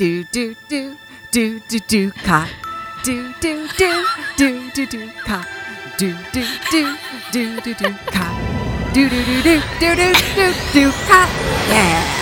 Do do do do do do ka. Do do do do do do ka. Do do do do do do ka. Do do do do do do do do. Yeah.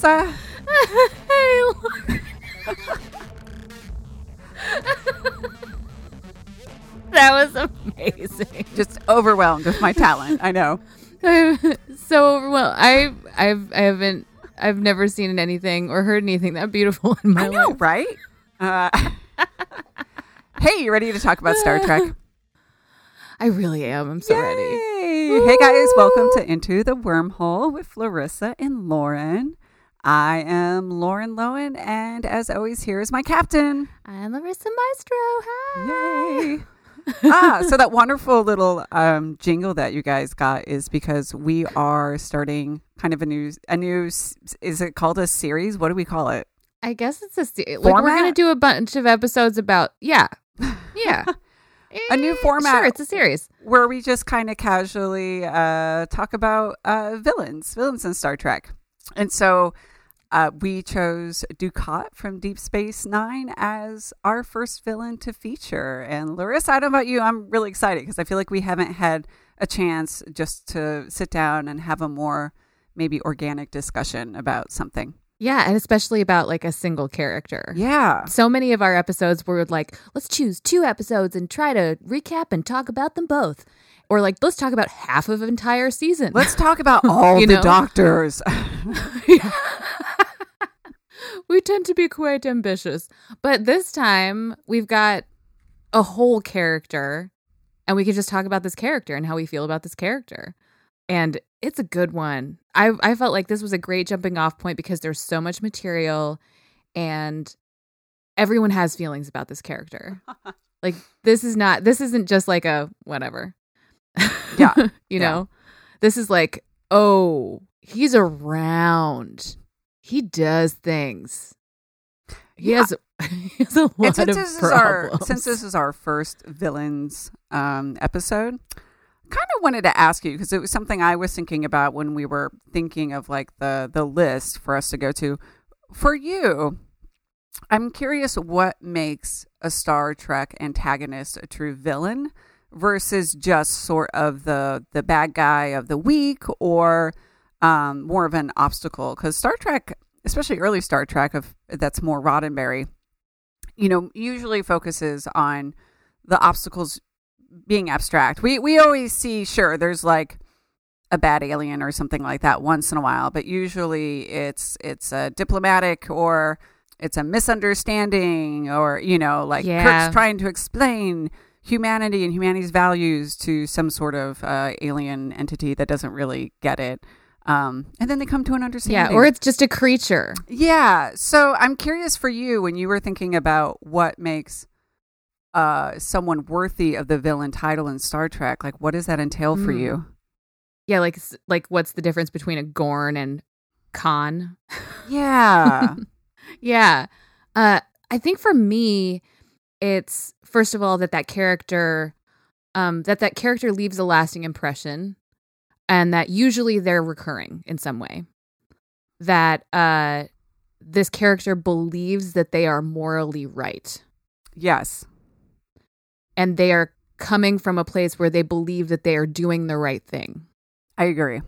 That was amazing. Just overwhelmed with my talent. I know. I'm so overwhelmed. I I've I haven't I've never seen anything or heard anything that beautiful in my I know, life. right? Uh, hey, you ready to talk about Star Trek? I really am. I'm so ready. Yay! Hey guys, welcome to Into the Wormhole with Larissa and Lauren. I am Lauren Lowen, and as always, here is my captain. I'm Larissa Maestro. Hi. Yay! ah, so that wonderful little um, jingle that you guys got is because we are starting kind of a new a new is it called a series? What do we call it? I guess it's a se- like we're gonna do a bunch of episodes about yeah, yeah, A new Eh, format. Sure, it's a series. where we just kind of casually uh, talk about uh, villains, villains in Star Trek. And so uh, we chose Dukat from Deep Space Nine as our first villain to feature. And Larissa, I don't know about you, I'm really excited because I feel like we haven't had a chance just to sit down and have a more maybe organic discussion about something. Yeah, and especially about like a single character. Yeah. So many of our episodes were like, let's choose two episodes and try to recap and talk about them both. Or like, let's talk about half of an entire season. Let's talk about all the know? doctors. we tend to be quite ambitious. But this time we've got a whole character and we can just talk about this character and how we feel about this character. And it's a good one. I I felt like this was a great jumping off point because there's so much material and everyone has feelings about this character. like this is not this isn't just like a whatever. Yeah. you Yeah. know. This is like, oh, he's around. He does things. He Yeah. has he has a lot and since of this is our problems. since this is our first villains um, episode, kind of wanted to ask you because it was something I was thinking about when we were thinking of like the the list for us to go to. For you, I'm curious what makes a Star Trek antagonist a true villain versus just sort of the the bad guy of the week or um, more of an obstacle because Star Trek, especially early Star Trek, of that's more Roddenberry, you know, usually focuses on the obstacles being abstract. We we always see sure there's like a bad alien or something like that once in a while, but usually it's it's a diplomatic or it's a misunderstanding or you know like Yeah. Kirk's trying to explain humanity and humanity's values to some sort of uh, alien entity that doesn't really get it. Um, and then they come to an understanding. yeah, or it's just a creature. Yeah. So I'm curious for you when you were thinking about what makes uh someone worthy of the villain title in Star Trek, like what does that entail for Hmm. you? Yeah, like like what's the difference between a Gorn and Khan? Yeah. Yeah. Uh I think for me it's first of all that that character um that that character leaves a lasting impression and that usually they're recurring in some way. That uh this character believes that they are morally right yes. and they are coming from a place where they believe that they are doing the right thing I agree.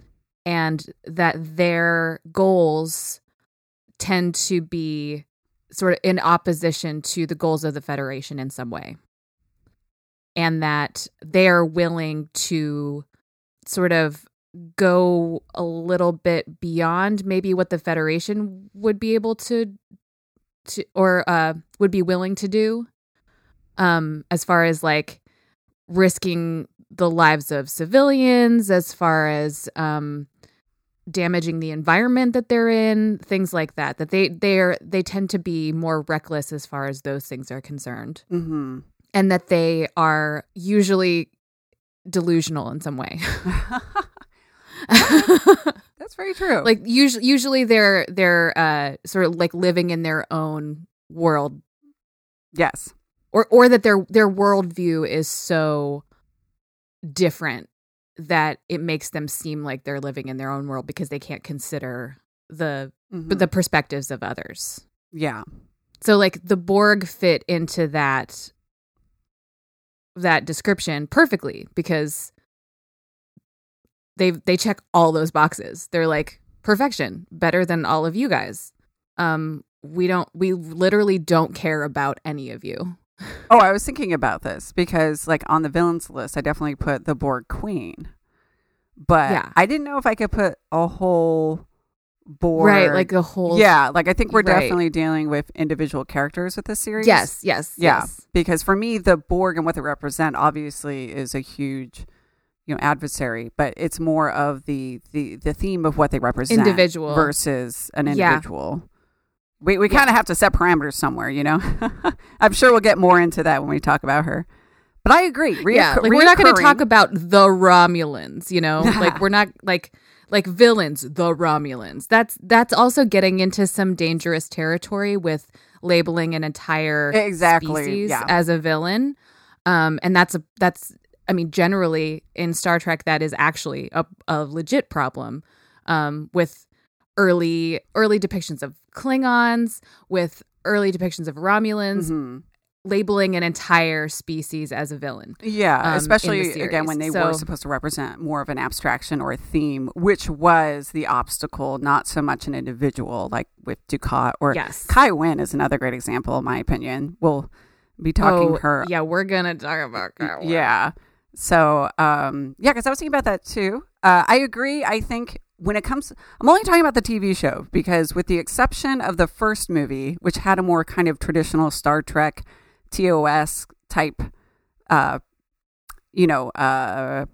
and that their goals tend to be sort of in opposition to the goals of the federation in some way and that they are willing to sort of go a little bit beyond maybe what the federation would be able to to or uh would be willing to do um as far as like risking the lives of civilians as far as um damaging the environment that they're in things like that that they they're they tend to be more reckless as far as those things are concerned hmm and that they are usually delusional in some way. That's very true. like usually usually they're they're uh sort of like living in their own world yes. or or that their their worldview is so different that it makes them seem like they're living in their own world because they can't consider the Mhm. the perspectives of others. yeah. So like the Borg fit into that that description perfectly because they they check all those boxes. They're like perfection, better than all of you guys. Um we don't we literally don't care about any of you. Oh, I was thinking about this because, like, on the villains list, I definitely put the Borg Queen, but Yeah. I didn't know if I could put a whole Borg. Right, like the whole yeah, like I think we're Right. definitely dealing with individual characters with this series. Yes, yes, Yeah, yes. because for me, the Borg and what they represent obviously is a huge, you know, adversary, but it's more of the the the theme of what they represent, Individual. versus an Yeah. individual. We we kind of have to set parameters somewhere, you know. I'm sure we'll get more into that when we talk about her. But I agree. yeah, like we're not going to talk about the Romulans, you know? like we're not like like villains, the Romulans. That's that's also getting into some dangerous territory with labeling an entire Exactly, species yeah. as a villain. Um and that's a that's I mean generally in Star Trek that is actually a, a legit problem um with early early depictions of Klingons, with early depictions of Romulans, Mhm. labeling an entire species as a villain. Yeah, um, especially again when they series. were supposed to represent more of an abstraction or a theme, which was the obstacle, not so much an individual like with Dukat or Yes. Kai Wynn is another great example, in my opinion. We'll be talking Oh, her. Yeah, we're gonna talk about Kai Wynn. Yeah. So, um, yeah, because I was thinking about that too. Uh, I agree. I think when it comes, I'm only talking about the TV show because, with the exception of the first movie, which had a more kind of traditional Star Trek TOS type, uh, you know, uh,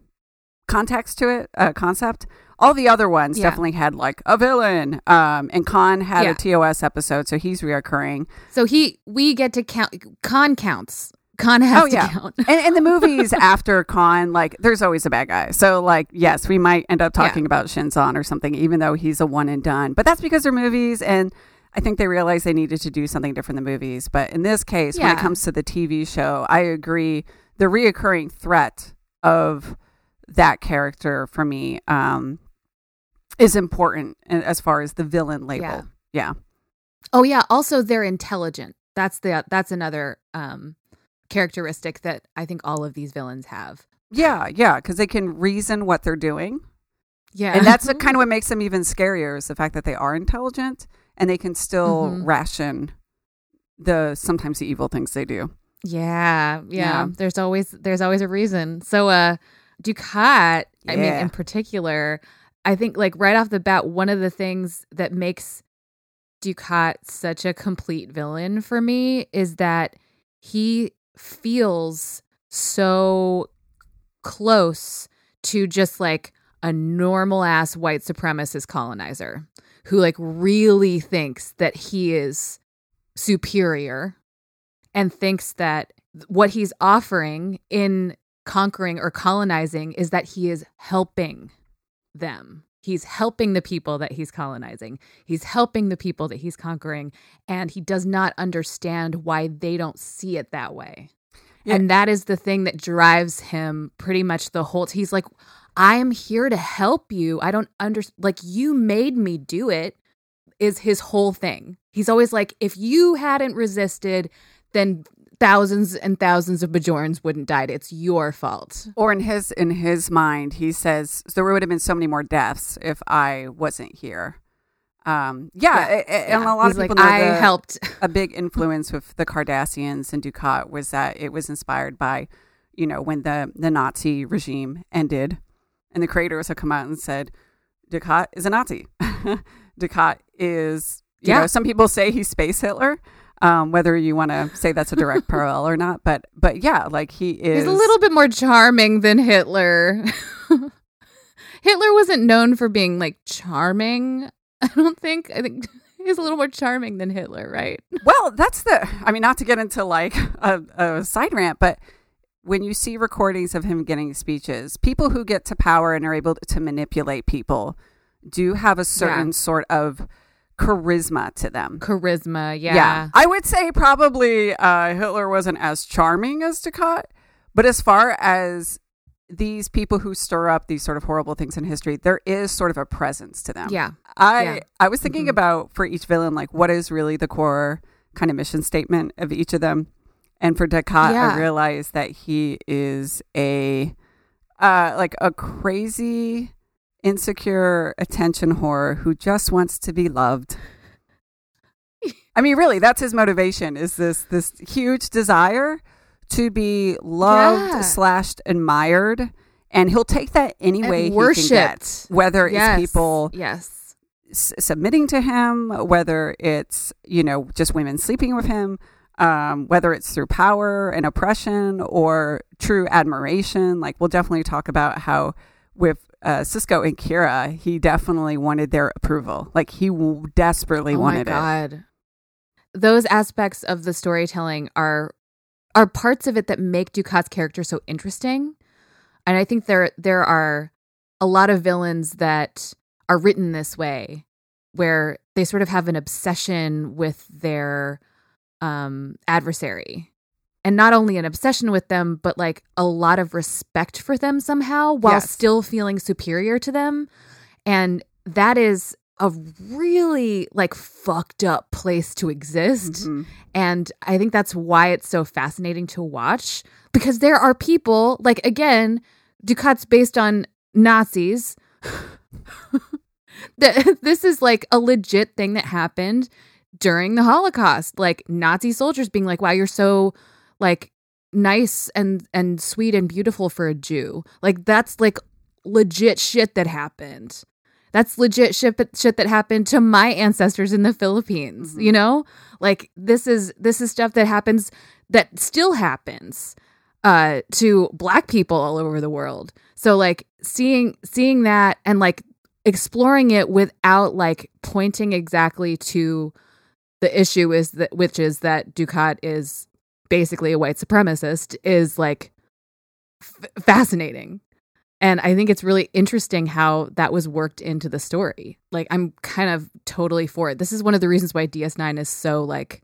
context to it, uh, concept. All the other ones Yeah. definitely had like a villain. Um, and Khan had Yeah. a TOS episode, so he's reoccurring. So he, we get to count. Khan counts. Khan has Oh, to yeah. count. and in the movies after Khan, like there's always a bad guy. So like yes, we might end up Yeah. talking about Shinzon or something, even though he's a one and done. But that's because they're movies, and I think they realized they needed to do something different than movies. But in this case, when it comes to the TV show, I agree. The reoccurring threat of that character for me um, is important as far as the villain label. Yeah. yeah. Oh yeah. Also, they're intelligent. That's the that's another um characteristic that I think all of these villains have. Yeah, yeah, because they can reason what they're doing. Yeah, and that's kind of what makes them even scarier is the fact that they are intelligent and they can still Mhm. ration the sometimes the evil things they do. Yeah, yeah, Yeah. There's always there's always a reason. So uh Dukat, I mean in particular, I think like right off the bat one of the things that makes Dukat such a complete villain for me is that he feels so close to just like a normal ass white supremacist colonizer who like really thinks that he is superior and thinks that what he's offering in conquering or colonizing is that he is helping them. He's helping the people that he's colonizing. He's helping the people that he's conquering. And he does not understand why they don't see it that way. Yeah. And that is the thing that drives him pretty much the whole. He's like, I am here to help you. I don't under like you made me do it. Is his whole thing. He's always like, if you hadn't resisted, then thousands and thousands of Bajorans wouldn't died. It's your fault. Or in his in his mind, he says there would have been so many more deaths if I wasn't here. Um, yeah, a- a- and a lot He's of people like, I the- helped. a big influence with the Cardassians and Dukat was that it was inspired by, you know, when the the Nazi regime ended, and the creators have come out and said, Dukat is a Nazi. Dukat is, you Yeah. know, some people say he's space Hitler. Um, whether you want to say that's a direct parallel or not, but but yeah, like he is He's a little bit more charming than Hitler. Hitler wasn't known for being like charming. I don't think. I think He's a little more charming than Hitler, right? Well, that's the. I mean, not to get into like a, a side rant, but when you see recordings of him getting speeches, people who get to power and are able to manipulate people do have a certain Yeah. sort of charisma to them. Charisma, yeah. Yeah. I would say probably uh, Hitler wasn't as charming as Dukat, but as far as these people who stir up these sort of horrible things in history, there is sort of a presence to them. Yeah. I Yeah. I was thinking Mhm. about for each villain, like what is really the core kind of mission statement of each of them. And for Dukat, Yeah. I realized that he is a uh, like a crazy, insecure attention whore who just wants to be loved. I mean, really, that's his motivation. Is this this huge desire to be loved Yeah. slash admired, and he'll take that any And way he can get, whether Yes. it's people Yes. s- submitting to him, whether it's you know just women sleeping with him, um, whether it's through power and oppression or true admiration. Like we'll definitely talk about how with uh, Sisko and Kira, he definitely wanted their approval. Like he w- desperately oh wanted my it. god. Those aspects of the storytelling are are parts of it that make Dukat's character so interesting. And I think there there are a lot of villains that are written this way where they sort of have an obsession with their um adversary. And not only an obsession with them, but like a lot of respect for them somehow while Yes. still feeling superior to them. And that is a really like fucked up place to exist. Mhm. And I think that's why it's so fascinating to watch because there are people, like, again, Dukat's based on Nazis. that this is like a legit thing that happened during the Holocaust. Like Nazi soldiers being like, wow, you're so like nice and and sweet and beautiful for a Jew. Like that's like legit shit that happened. That's legit shit that, shit that happened to my ancestors in the Philippines, Mhm. you know? Like this is this is stuff that happens that still happens uh to black people all over the world. So like seeing seeing that and like exploring it without like pointing exactly to the issue is that which is that Dukat is basically a white supremacist is like f- fascinating. And I think it's really interesting how that was worked into the story. Like I'm kind of totally for it. This is one of the reasons why DS9 is so like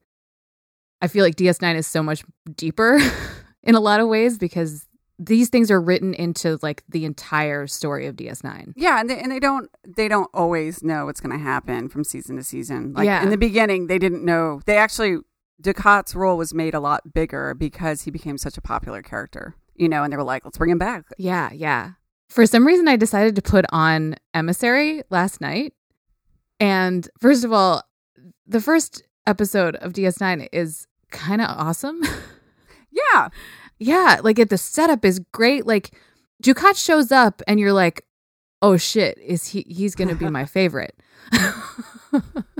I feel like DS9 is so much deeper in a lot of ways because these things are written into like the entire story of DS9. Yeah, and they, and they don't they don't always know what's going to happen from season to season. Like Yeah. in the beginning, they didn't know. They actually Dukat's role was made a lot bigger because he became such a popular character. You know, and they were like, let's bring him back. Yeah, yeah. For some reason, I decided to put on Emissary last night. And first of all, the first episode of DS9 is kind of awesome. Yeah, yeah, like it, the setup is great. Like Dukat shows up, and you're like, "Oh shit, is he? He's gonna be my favorite."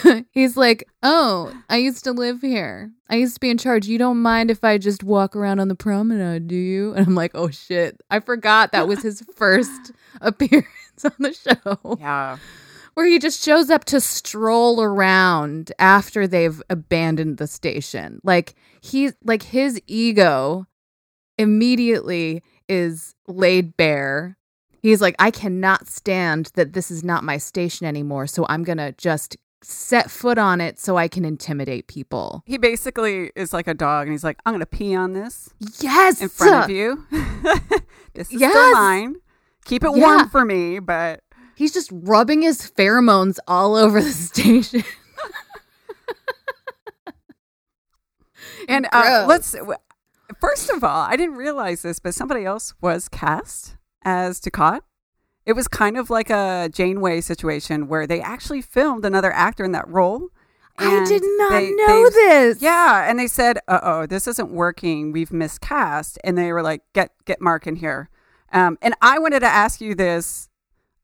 He's like, "Oh, I used to live here. I used to be in charge. You don't mind if I just walk around on the promenade, do you?" And I'm like, "Oh shit, I forgot that was his first appearance on the show." yeah. where he just shows up to stroll around after they've abandoned the station. Like he's like his ego immediately is laid bare. He's like, I cannot stand that this is not my station anymore, so I'm gonna just set foot on it so I can intimidate people. He basically is like a dog, and he's like, I'm going to pee on this Yes, in front of you. this is Yes. still mine. Keep it Yeah. warm for me, but He's just rubbing his pheromones all over the station. And uh, let's first of all, I didn't realize this, but somebody else was cast as Dukat. It was kind of like a Janeway situation where they actually filmed another actor in that role. I did not they- know they- this. Yeah, and they said, "Uh oh, this isn't working. We've miscast." And they were like, "Get get Mark in here." Um, and I wanted to ask you this.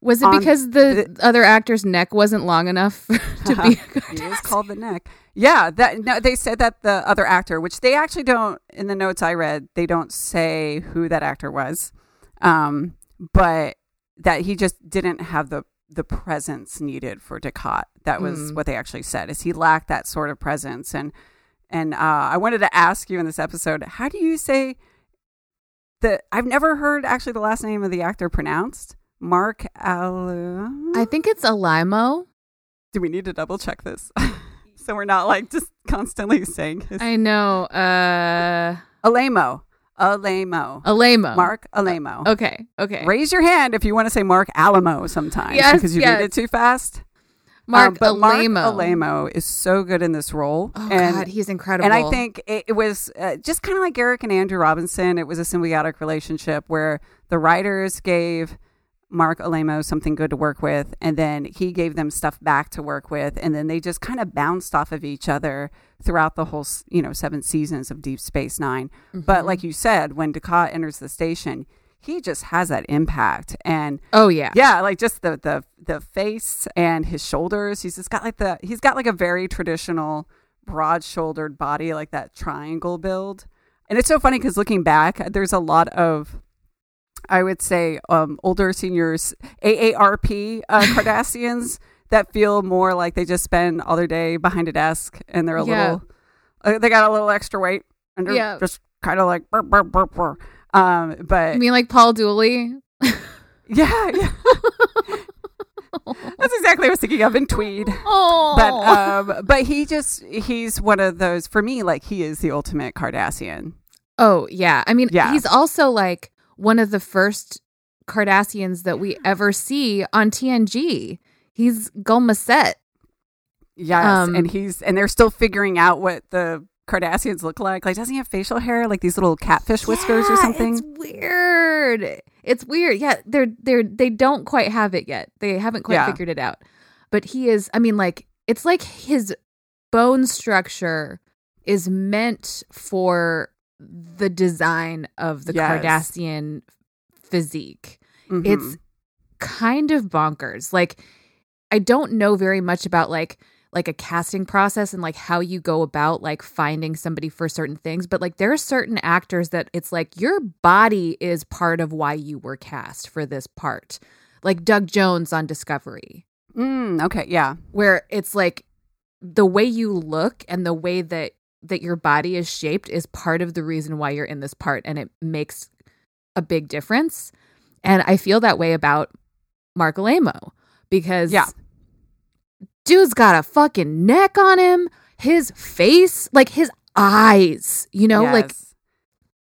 Was it because the, other actor's neck wasn't long enough to be? he is called the neck. Yeah, that no, they said that the other actor, which they actually don't in the notes I read, they don't say who that actor was, um, but that he just didn't have the the presence needed for Dukat. That was Mm. what they actually said. Is he lacked that sort of presence and and uh, I wanted to ask you in this episode, how do you say the? I've never heard actually the last name of the actor pronounced. Mark Al. I think it's Alimo. Do we need to double check this? so we're not like just constantly saying his I know. Uh, Alemo. Alemo. Alamo. Mark Alemo. Okay. Okay. Raise your hand if you want to say Mark Alamo sometimes Yes, because you yes. read it too fast. Mark Um, but Alamo. Mark Alamo is so good in this role. Oh and God, he's incredible. and I think it, it was uh, just kind of like Garak and Andrew Robinson. It was a symbiotic relationship where the writers gave Mark Alamo something good to work with, and then he gave them stuff back to work with, and then they just kind of bounced off of each other throughout the whole, you know, seven seasons of Deep Space 9 Mm-hmm. But like you said, when Dukat enters the station, he just has that impact, and oh yeah. yeah, like just the the the face and his shoulders. He's just got like the he's got like a very traditional broad shouldered body, like that triangle build. And it's so funny because looking back, there's a lot of I would say um, older seniors AARP uh, Cardassians that feel more like they just spend all their day behind a desk and they're a Yeah. little uh, they got a little extra weight and they're Yeah. just kind of like burp, burp, burp, burp. um but You mean like Paul Dooley? yeah, yeah. That's exactly what I was thinking of in Tweed. Oh. But um, but he just he's one of those for me. Like he is the ultimate Cardassian. oh yeah. I mean, Yeah. he's also like one of the first Cardassians that we ever see on TNG. He's Gul Macet. Yes, Um, and he's and they're still figuring out what the Cardassians look like. Like, doesn't he have facial hair, like these little catfish whiskers or something? It's weird. It's weird. Yeah, they're they're they don't quite have it yet. They haven't quite Yeah. figured it out. But he is. I mean, like it's like his bone structure is meant for the design of the Yes. Cardassian physique. Mhm. It's kind of bonkers. Like I don't know very much about like like a casting process and like how you go about like finding somebody for certain things, but like there are certain actors that it's like your body is part of why you were cast for this part. Like Doug Jones on Discovery, Mm, okay, yeah, where it's like the way you look and the way that that your body is shaped is part of the reason why you're in this part and it makes a big difference. And I feel that way about Mark Alamo because Yeah. dude's got a fucking neck on him, his face, like his eyes, you know, like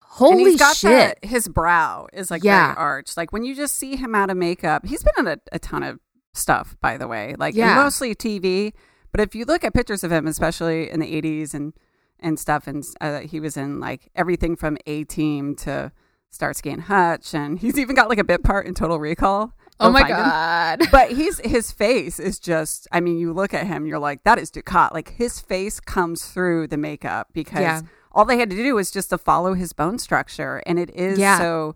holy and he's got shit. The, his brow is like Yeah. very arched. Like when you just see him out of makeup, he's been in a, a ton of stuff, by the way. Like Yeah. mostly TV. But if you look at pictures of him, especially in the '80s and and stuff, and uh, he was in like everything from A Team to Starsky and Hutch, and he's even got like a bit part in Total Recall. oh my find him. god. but he's his face is just i mean you look at him you're like that is dukat like his face comes through the makeup because Yeah. all they had to do was just to follow his bone structure and it is Yeah. so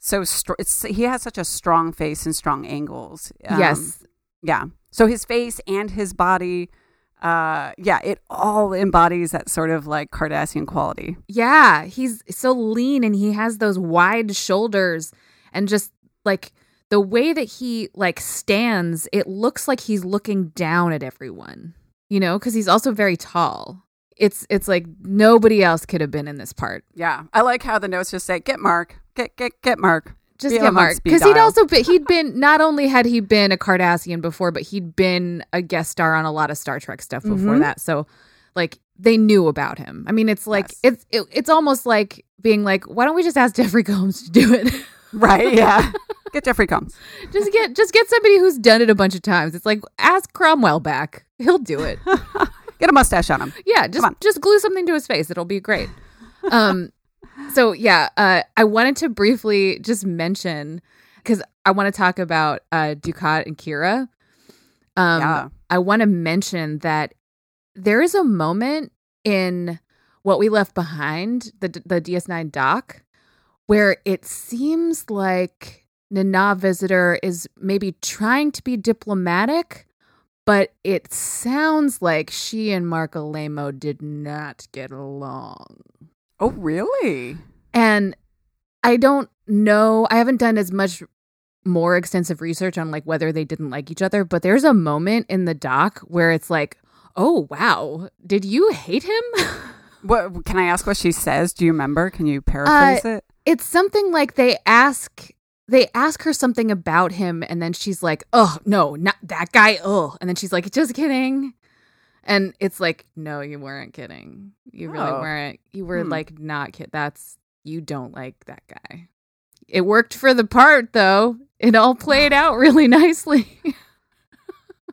so str- it's he has such a strong face and strong angles Um, yes. yeah so his face and his body uh yeah it all embodies that sort of like cardassian quality Yeah, he's so lean and he has those wide shoulders and just like the way that he like stands, it looks like he's looking down at everyone. You know, cuz he's also very tall. It's it's like nobody else could have been in this part. yeah i like how the notes just say get mark get get get mark Just get Mark because he'd also been, he'd been not only had he been a Cardassian before, but he'd been a guest star on a lot of Star Trek stuff before Mhm. that. So like they knew about him. I mean, it's like Yes. it's it, it's almost like being like, why don't we just ask Jeffrey Combs to do it? right yeah get jeffrey combs just get just get somebody who's done it a bunch of times. It's like ask Cromwell back. He'll do it. get a mustache on him Yeah, just on. just glue something to his face. It'll be great. Um so yeah, uh I wanted to briefly just mention cuz I want to talk about uh Dukat and Kira. Um Yeah. I want to mention that there is a moment in what we left behind, the the DS9 doc, where it seems like Nana Visitor is maybe trying to be diplomatic, but it sounds like she and Mark Alaimo did not get along. Oh, really? And I don't know, I haven't done as much more extensive research on like whether they didn't like each other, but there's a moment in the doc where it's like, "Oh wow, did you hate him?" What can I ask? What she says? Do you remember? Can you paraphrase Uh, it? it's something like they ask they ask her something about him and then she's like oh no not that guy oh and then she's like just kidding and it's like no you weren't kidding. You really Oh. weren't. You were Hmm. like not kid that's you don't like that guy. It worked for the part though. It all played out really nicely.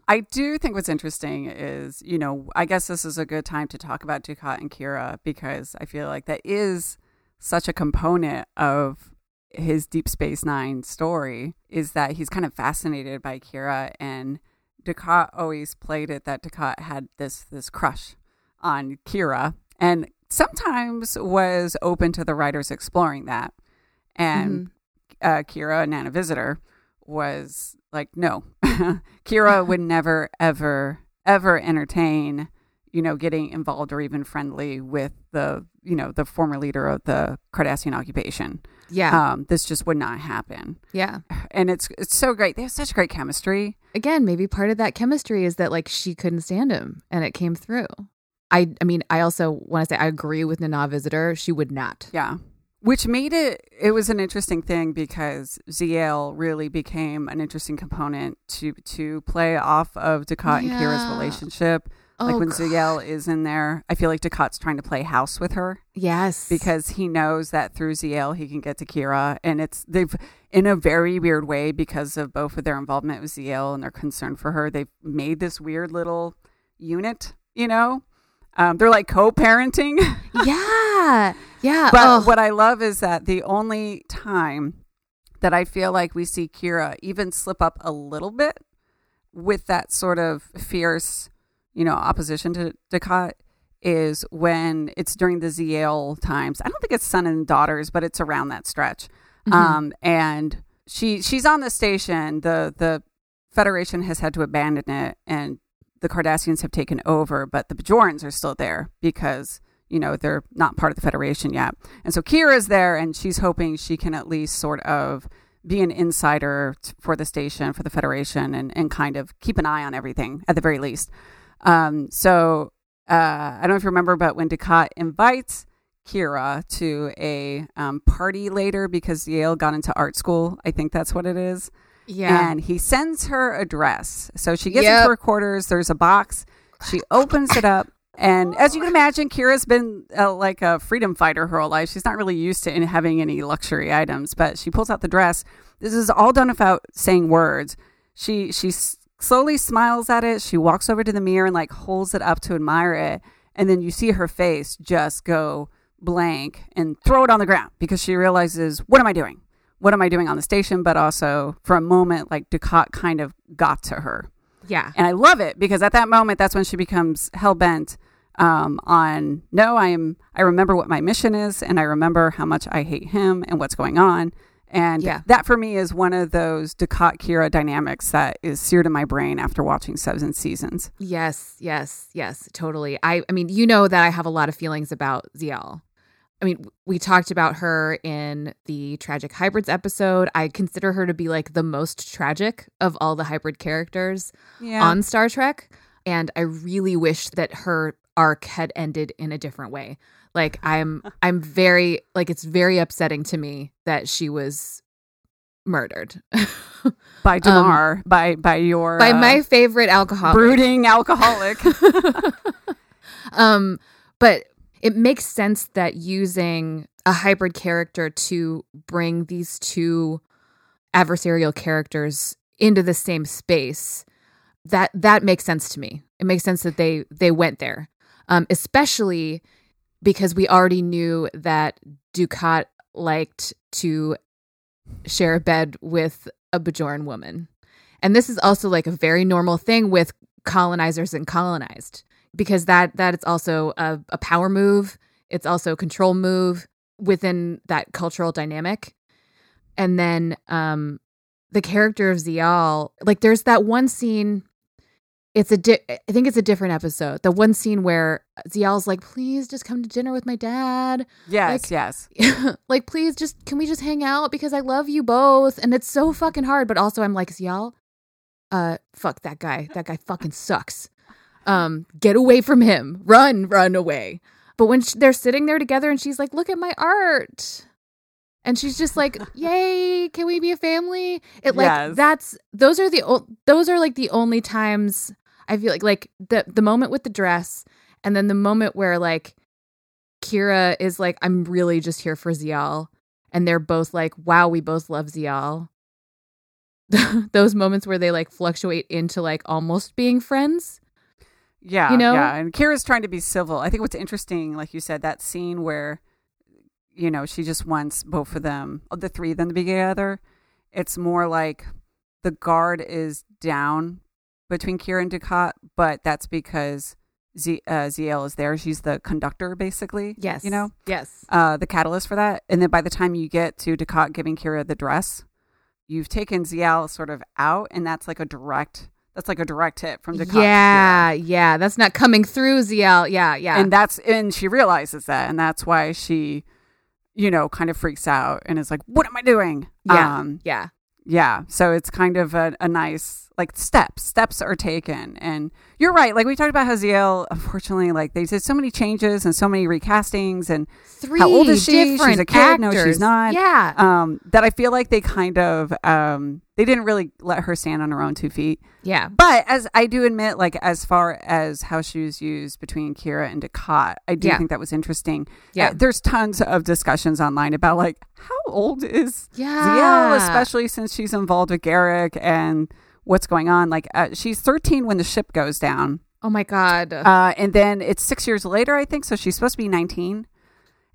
I do think what's interesting is, you know, I guess this is a good time to talk about Dukat and Kira because I feel like that is such a component of his Deep Space Nine story is that he's kind of fascinated by Kira and Dukat always played it that Dukat had this this crush on Kira and sometimes was open to the writers exploring that. And uh, Kira, Nana Visitor, was like, no, Kira would never, ever, ever entertain, you know, getting involved or even friendly with the, you know, the former leader of the Cardassian occupation. Yeah Um, this just would not happen. yeah And it's it's so great. They have such great chemistry. again maybe part of that chemistry is that like she couldn't stand him and it came through i i mean i also want to say i agree with nana visitor she would not Yeah. Which made it it was an interesting thing because Ziyal really became an interesting component to to play off of Dukat and Kira's Yeah. Relationship. like Oh, when God. Is in there, I feel like Dukat's trying to play house with her yes because he knows that through Ziyal he can get to Kira, and it's they've in a very weird way because of both of their involvement with Ziyal and their concern for her. They've made this weird little unit, you know. Um, they're like co-parenting. yeah yeah But oh, what I love is that the only time that I feel like we see Kira even slip up a little bit with that sort of fierce, you know, opposition to Dukat is when it's during the Ziyal times. I don't think it's son and daughters, but it's around that stretch. Mhm. Um, and she she's on the station. The the Federation has had to abandon it, and the Cardassians have taken over, but the Bajorans are still there because you know they're not part of the Federation yet. And so Kira's there, and she's hoping she can at least sort of be an insider t- for the station for the Federation, and and kind of keep an eye on everything at the very least. Um, so uh, I don't know if you remember, but when Dukat invites Kira to a um, party later because Ziyal got into art school, I think that's what it is. yeah And he sends her a dress. So she gets Yep. into her quarters. There's a box. She opens it up. And as you can imagine, Kira's been uh, like a freedom fighter her whole life. She's not really used to in having any luxury items, but she pulls out the dress. This is all done without saying words. She she slowly smiles at it. She walks over to the mirror and like holds it up to admire it. And then you see her face just go blank and throw it on the ground because she realizes, what am I doing? What am I doing on the station? But also for a moment, like Dukat kind of got to her. yeah And I love it because at that moment, that's when she becomes hell bent um, on no, I am. I remember what my mission is, and I remember how much I hate him and what's going on. And Yeah. that for me is one of those Dukat Kira dynamics that is seared in my brain after watching seven seasons. Yes, yes, yes, totally. I I mean, you know that I have a lot of feelings about Ziyal. I mean, we talked about her in the Tragic Hybrids episode. I consider her to be like the most tragic of all the hybrid characters Yeah. on Star Trek, and I really wish that her arc had ended in a different way. Like I'm I'm very like it's very upsetting to me that she was murdered by Damar, by by your Um, by uh, my favorite alcoholic. brooding alcoholic. um, but it makes sense that using a hybrid character to bring these two adversarial characters into the same space that that makes sense to me. It makes sense that they they went there, um, especially because we already knew that Dukat liked to share a bed with a Bajoran woman, and this is also like a very normal thing with colonizers and colonized because that that is also a, a power move. It's also a control move within that cultural dynamic. And then um the character of Ziyal, like there's that one scene it's a di- I think it's a different episode. The one scene where Ziyal's like, "Please just come to dinner with my dad." Yes, Like- yes. like, please just can we just hang out because I love you both, and it's so fucking hard. But also, I'm like, Ziyal, uh, fuck that guy. That guy fucking sucks. Um, get away from him. Run, run away. But when sh- they're sitting there together, and she's like, "Look at my art," and she's just like, "Yay, can we be a family?" It like Yes. that's those are the o- those are like the only times I feel like like the the moment with the dress, and then the moment where like Kira is like, "I'm really just here for Ziyal," and they're both like, "Wow, we both love Ziyal." those moments where they like fluctuate into like almost being friends. Yeah, You know? yeah. And Kira's trying to be civil. I think what's interesting, like you said, that scene where, you know, she just wants both of them, oh, the three of them to be together. It's more like the guard is down between Kira and Dukat, but that's because Z, uh, Ziyal is there. She's the conductor, basically. Yes, You know, Yes. uh, the catalyst for that. And then by the time you get to Dukat giving Kira the dress, you've taken Ziyal sort of out, and that's like a direct. That's like a direct hit from Dukat. Yeah, yeah. That's not coming through Ziyal. Yeah, yeah. and that's and she realizes that and that's why she you know kind of freaks out and is like what am i doing yeah, um yeah. yeah so it's kind of a, a nice like steps steps are taken and you're right like we talked about haziel unfortunately like they did so many changes and so many recastings and Three How old is she? She's a kid? No, she's not. Yeah. um that i feel like they kind of um they didn't really let her stand on her own two feet yeah. but as I do admit, like as far as how she was used between Kira and Dukat, I do Yeah. think that was interesting. Yeah. Uh, there's tons of discussions online about like how old is Yeah. Ziyal, especially since she's involved with Garak and what's going on. Like uh, she's 13 when the ship goes down, Oh my god. uh, and then it's six years later, I think. So she's supposed to be 19.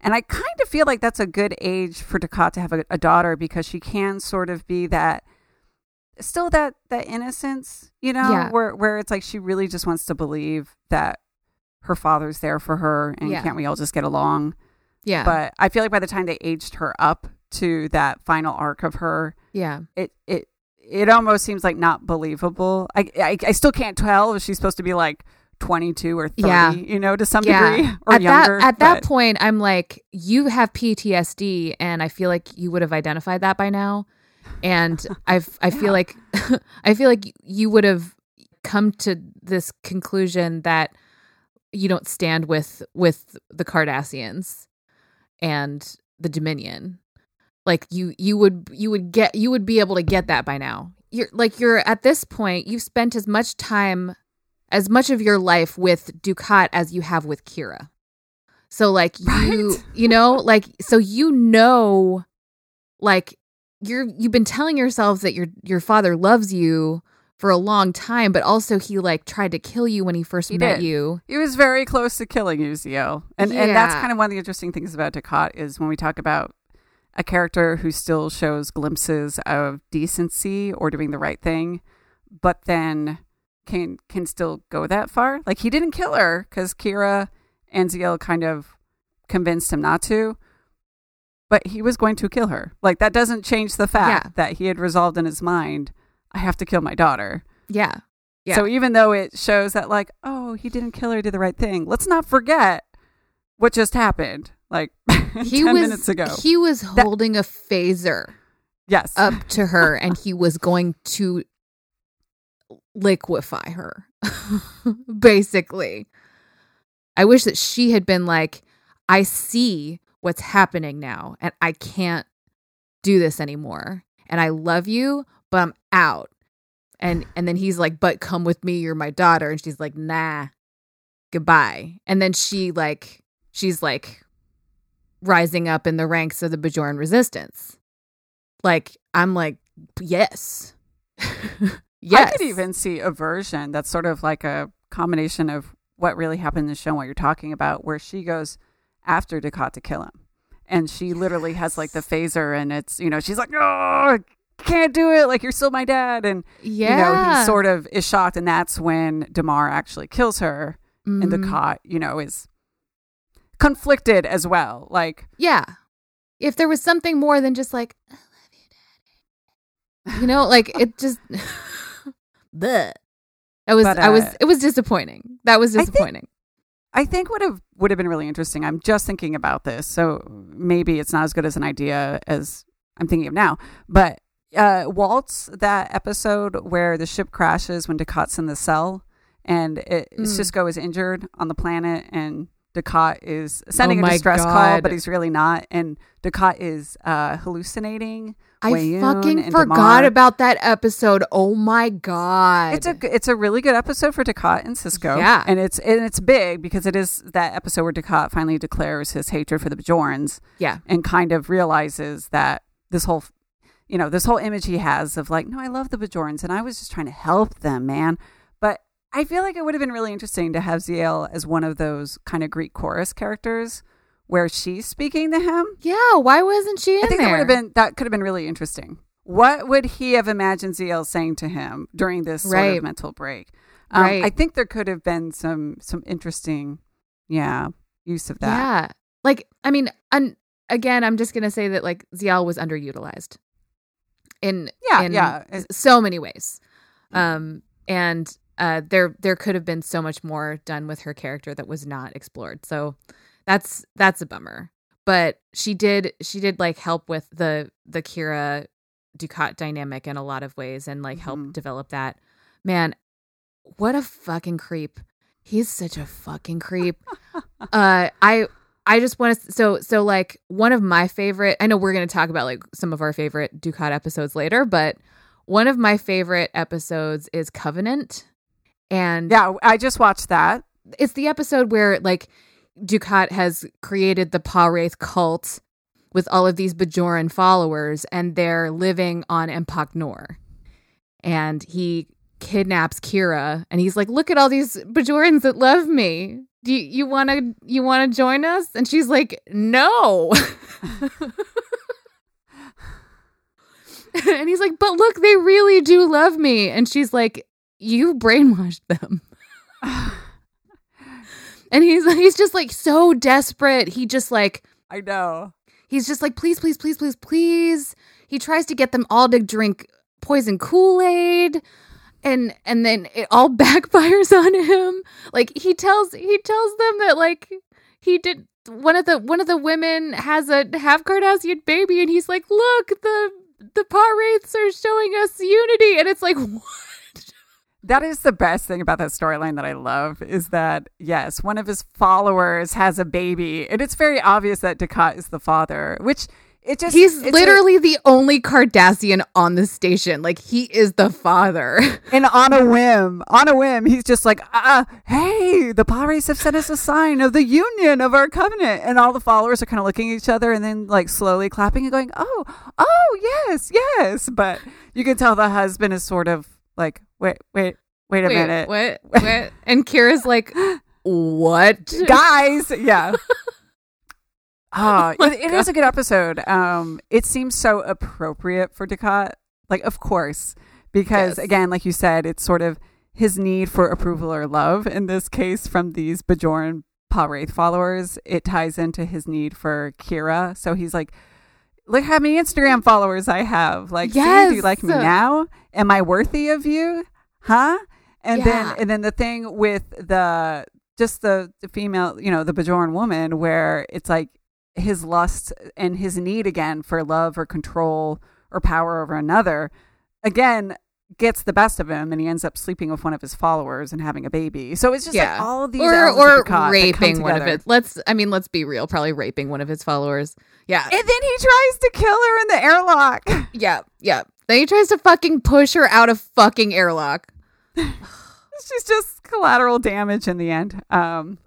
And I kind of feel like that's a good age for Dukat to have a, a daughter because she can sort of be that still that that innocence, you know, Yeah. where where it's like she really just wants to believe that her father's there for her and Yeah. can't we all just get along? yeah. But I feel like by the time they aged her up to that final arc of her, yeah. it it it almost seems like not believable. I I, I still can't tell if she's supposed to be like 22 or 30, Yeah. you know, to some Yeah. degree or at younger. that at that point, I'm like, you have PTSD, and I feel like you would have identified that by now. And I've I Yeah. feel like I feel like you would have come to this conclusion that you don't stand with with the Cardassians and the Dominion. Like you you would you would get you would be able to get that by now. You're like you're at this point, you've spent as much time as much of your life with Dukat as you have with Kira. So like you Right. you know, like so you know like you're you've been telling yourself that your your father loves you for a long time, but also he like tried to kill you when he first He met did. you. He was very close to killing Uzio. And and that's kind of one of the interesting things about Dukat is when we talk about a character who still shows glimpses of decency or doing the right thing, but then can can still go that far. Like he didn't kill her because Kira and Ziyal kind of convinced him not to. But he was going to kill her. Like that doesn't change the fact Yeah. that he had resolved in his mind, I have to kill my daughter. Yeah. Yeah. So even though it shows that like, oh, he didn't kill her, he did the right thing. Let's not forget what just happened. Like He ten was minutes ago. he was holding a phaser yes. up to her and he was going to liquefy her basically i wish that she had been like i see what's happening now and i can't do this anymore and i love you but i'm out and and then he's like but come with me you're my daughter and she's like nah goodbye and then she like she's like rising up in the ranks of the bajoran resistance like i'm like yes yes I could even see a version that's sort of like a combination of what really happened in the show and what you're talking about, where she goes after Dukat to kill him. And she literally has like the phaser and it's, you know, she's like, oh, I can't do it. Like, you're still my dad. And, yeah you know, he sort of is shocked. And that's when Damar actually kills her. And Mhm. Dukat, you know, is conflicted as well. Like, yeah if there was something more than just like i love you daddy you know like it just Bleh. That was But, I was uh, it was disappointing. That was disappointing. I think would have would have been really interesting. I'm just thinking about this, so maybe it's not as good as an idea as I'm thinking of now. But uh, Waltz, that episode where the ship crashes when Dukat's in the cell, and it, Mm. Sisko is injured on the planet, and Dukat is sending Oh a distress call, but he's really not, and Dukat is uh, hallucinating. I Weyoun fucking forgot Damar. about that episode. Oh my god. It's a it's a really good episode for Dukat and Sisko. Yeah. and it's and it's big because it is that episode where Dukat finally declares his hatred for the Bajorans yeah. and kind of realizes that this whole, you know, this whole image he has of like, no, I love the Bajorans and I was just trying to help them, man. I feel like it would have been really interesting to have Ziyal as one of those kind of Greek chorus characters where she's speaking to him. Yeah, why wasn't she in I think there? that would have been that could have been really interesting. What would he have imagined Ziyal saying to him during this sort Right. of mental break? Um, Right. I think there could have been some some interesting, yeah, use of that. Yeah. Like, I mean, un- again, I'm just going to say that, like, Ziyal was underutilized in, Yeah, in yeah. so many ways. Um, and uh, there, there could have been so much more done with her character that was not explored. So that's, that's a bummer. But she did, she did like help with the, the Kira Dukat dynamic in a lot of ways and like help Mhm. develop that. Man, what a fucking creep. He's such a fucking creep. uh I I just want to so so like one of my favorite I know we're going to talk about like some of our favorite Dukat episodes later, but one of my favorite episodes is Covenant. And Yeah, I just watched that. it's the episode where like Dukat has created the Pa Wraith cult with all of these Bajoran followers, and they're living on Empok Nor. And he kidnaps Kira, and he's like, "Look at all these Bajorans that love me. Do you, you want to you want to join us?" And she's like, "No." and he's like, "But look, they really do love me." And she's like, "You brainwashed them." And he's he's just like so desperate. He just like I know. he's just like please please please please please. He tries to get them all to drink poison Kool-Aid and and then it all backfires on him. Like he tells he tells them that like he did one of the one of the women has a half Cardassian baby and he's like, "Look, the the Pa Wraiths are showing us unity." And it's like, "What?" That is the best thing about that storyline that I love is that yes, one of his followers has a baby, and it's very obvious that Dukat is the father. Which it just He's a- literally the only Cardassian on the station. Like he is the father. and on a whim, on a whim, he's just like, uh, "Hey, the Pa Wraiths have sent us a sign of the union of our covenant," and all the followers are kind of looking at each other and then like slowly clapping and going, "Oh, oh, yes, yes," but you can tell the husband is sort of like, "Wait, wait, wait a Wait, minute, What? What? And Kira's like, what? guys yeah Ah, Oh it, it is a good episode um it seems so appropriate for Dukat like of course because Yes. again like you said it's sort of his need for approval or love in this case from these Bajoran Pa Wraith followers it ties into his need for Kira so he's like look how many Instagram followers I have. Like see, do you like me now? Am I worthy of you? Huh? And Yeah. then and then the thing with the just the, the female you know the bajoran woman where it's like his lust and his need again for love or control or power over another. Again gets the best of him and he ends up sleeping with one of his followers and having a baby so it's just like all these or or come raping one of his. Let's. I mean, let's be real. Probably raping one of his followers. Yeah. and then he tries to kill her in the airlock yeah. Yeah. Then he tries to fucking push her out of fucking airlock. she's just collateral damage in the end um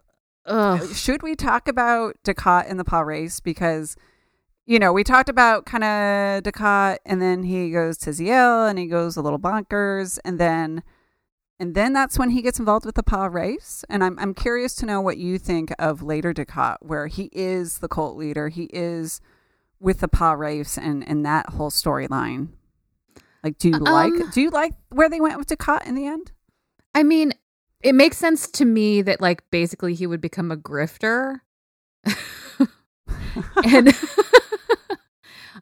Ugh. should we talk about Dukat and the Pa Wraiths? Because, you know, we talked about kind of Dukat and then he goes to Ziyal and he goes a little bonkers and then and then that's when he gets involved with the Pa Wraiths. And I'm I'm curious to know what you think of later Dukat, where he is the cult leader, he is with the Pa Wraiths and and that whole storyline. Like, do you like Um, do you like where they went with Dukat in the end? I mean, it makes sense to me that like basically he would become a grifter. and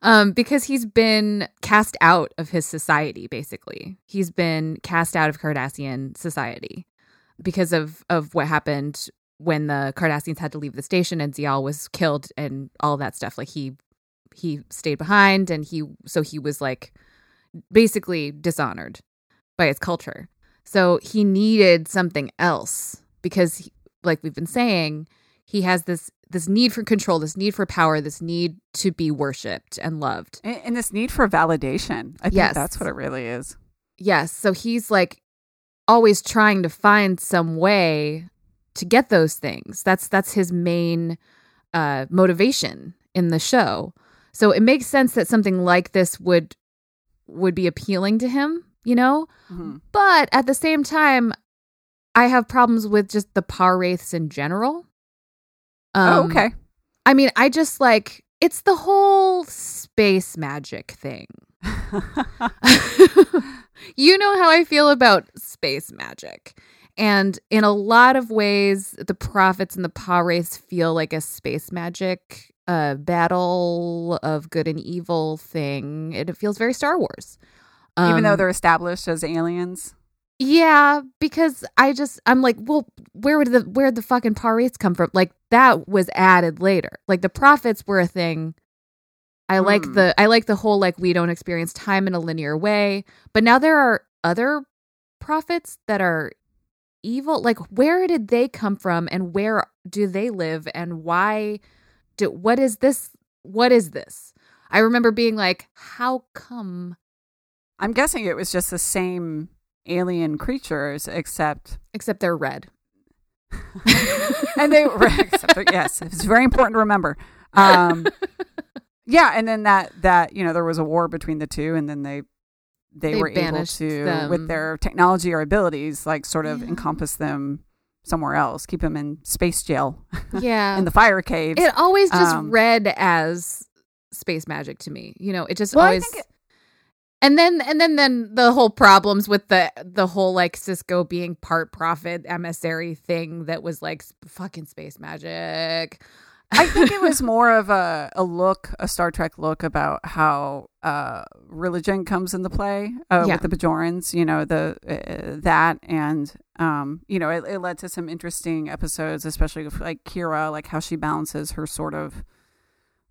um, because he's been cast out of his society. Basically, he's been cast out of Cardassian society because of of what happened when the Cardassians had to leave the station and Ziyal was killed and all that stuff. Like he he stayed behind and he so he was like basically dishonored by his culture. So he needed something else because he, like we've been saying, he has this this need for control, this need for power, this need to be worshipped and loved. And, and this need for validation. I think Yes. that's what it really is. Yes, so he's like always trying to find some way to get those things. That's that's his main uh motivation in the show. So it makes sense that something like this would would be appealing to him, you know? Mhm. But at the same time, I have problems with just the Pa Wraiths in general. Oh, Um, okay. I mean, I just like it's the whole space magic thing. you know how I feel about space magic. And in a lot of ways, the prophets and the wraiths feel like a space magic uh, battle of good and evil thing. It feels very Star Wars. Even though Um, they're established as aliens. yeah, because I just I'm like, well, where would the where the fucking Pa Wraiths come from? Like that was added later. Like the prophets were a thing. I like Hmm. the I like the whole like we don't experience time in a linear way. But now there are other prophets that are evil. Like where did they come from and where do they live and why do what is this what is this? I remember being like, how come I'm guessing it was just the same alien creatures, except except they're red? and they were yes, it's very important to remember. Um, yeah, and then that that you know there was a war between the two, and then they they, They were able to them. with their technology or abilities like sort of Yeah. encompass them somewhere else, keep them in space jail Yeah. in the fire caves. It always just Um, read as space magic to me. You know, it just Well, I always. think it- and then and then then the whole problems with the the whole like Sisko being part prophet emissary thing that was like fucking space magic. I think it was more of a, a look, a Star Trek look about how uh, religion comes into play uh, Yeah. with the Bajorans. You know the uh, that, and um, you know it, it led to some interesting episodes, especially with like Kira, like how she balances her sort of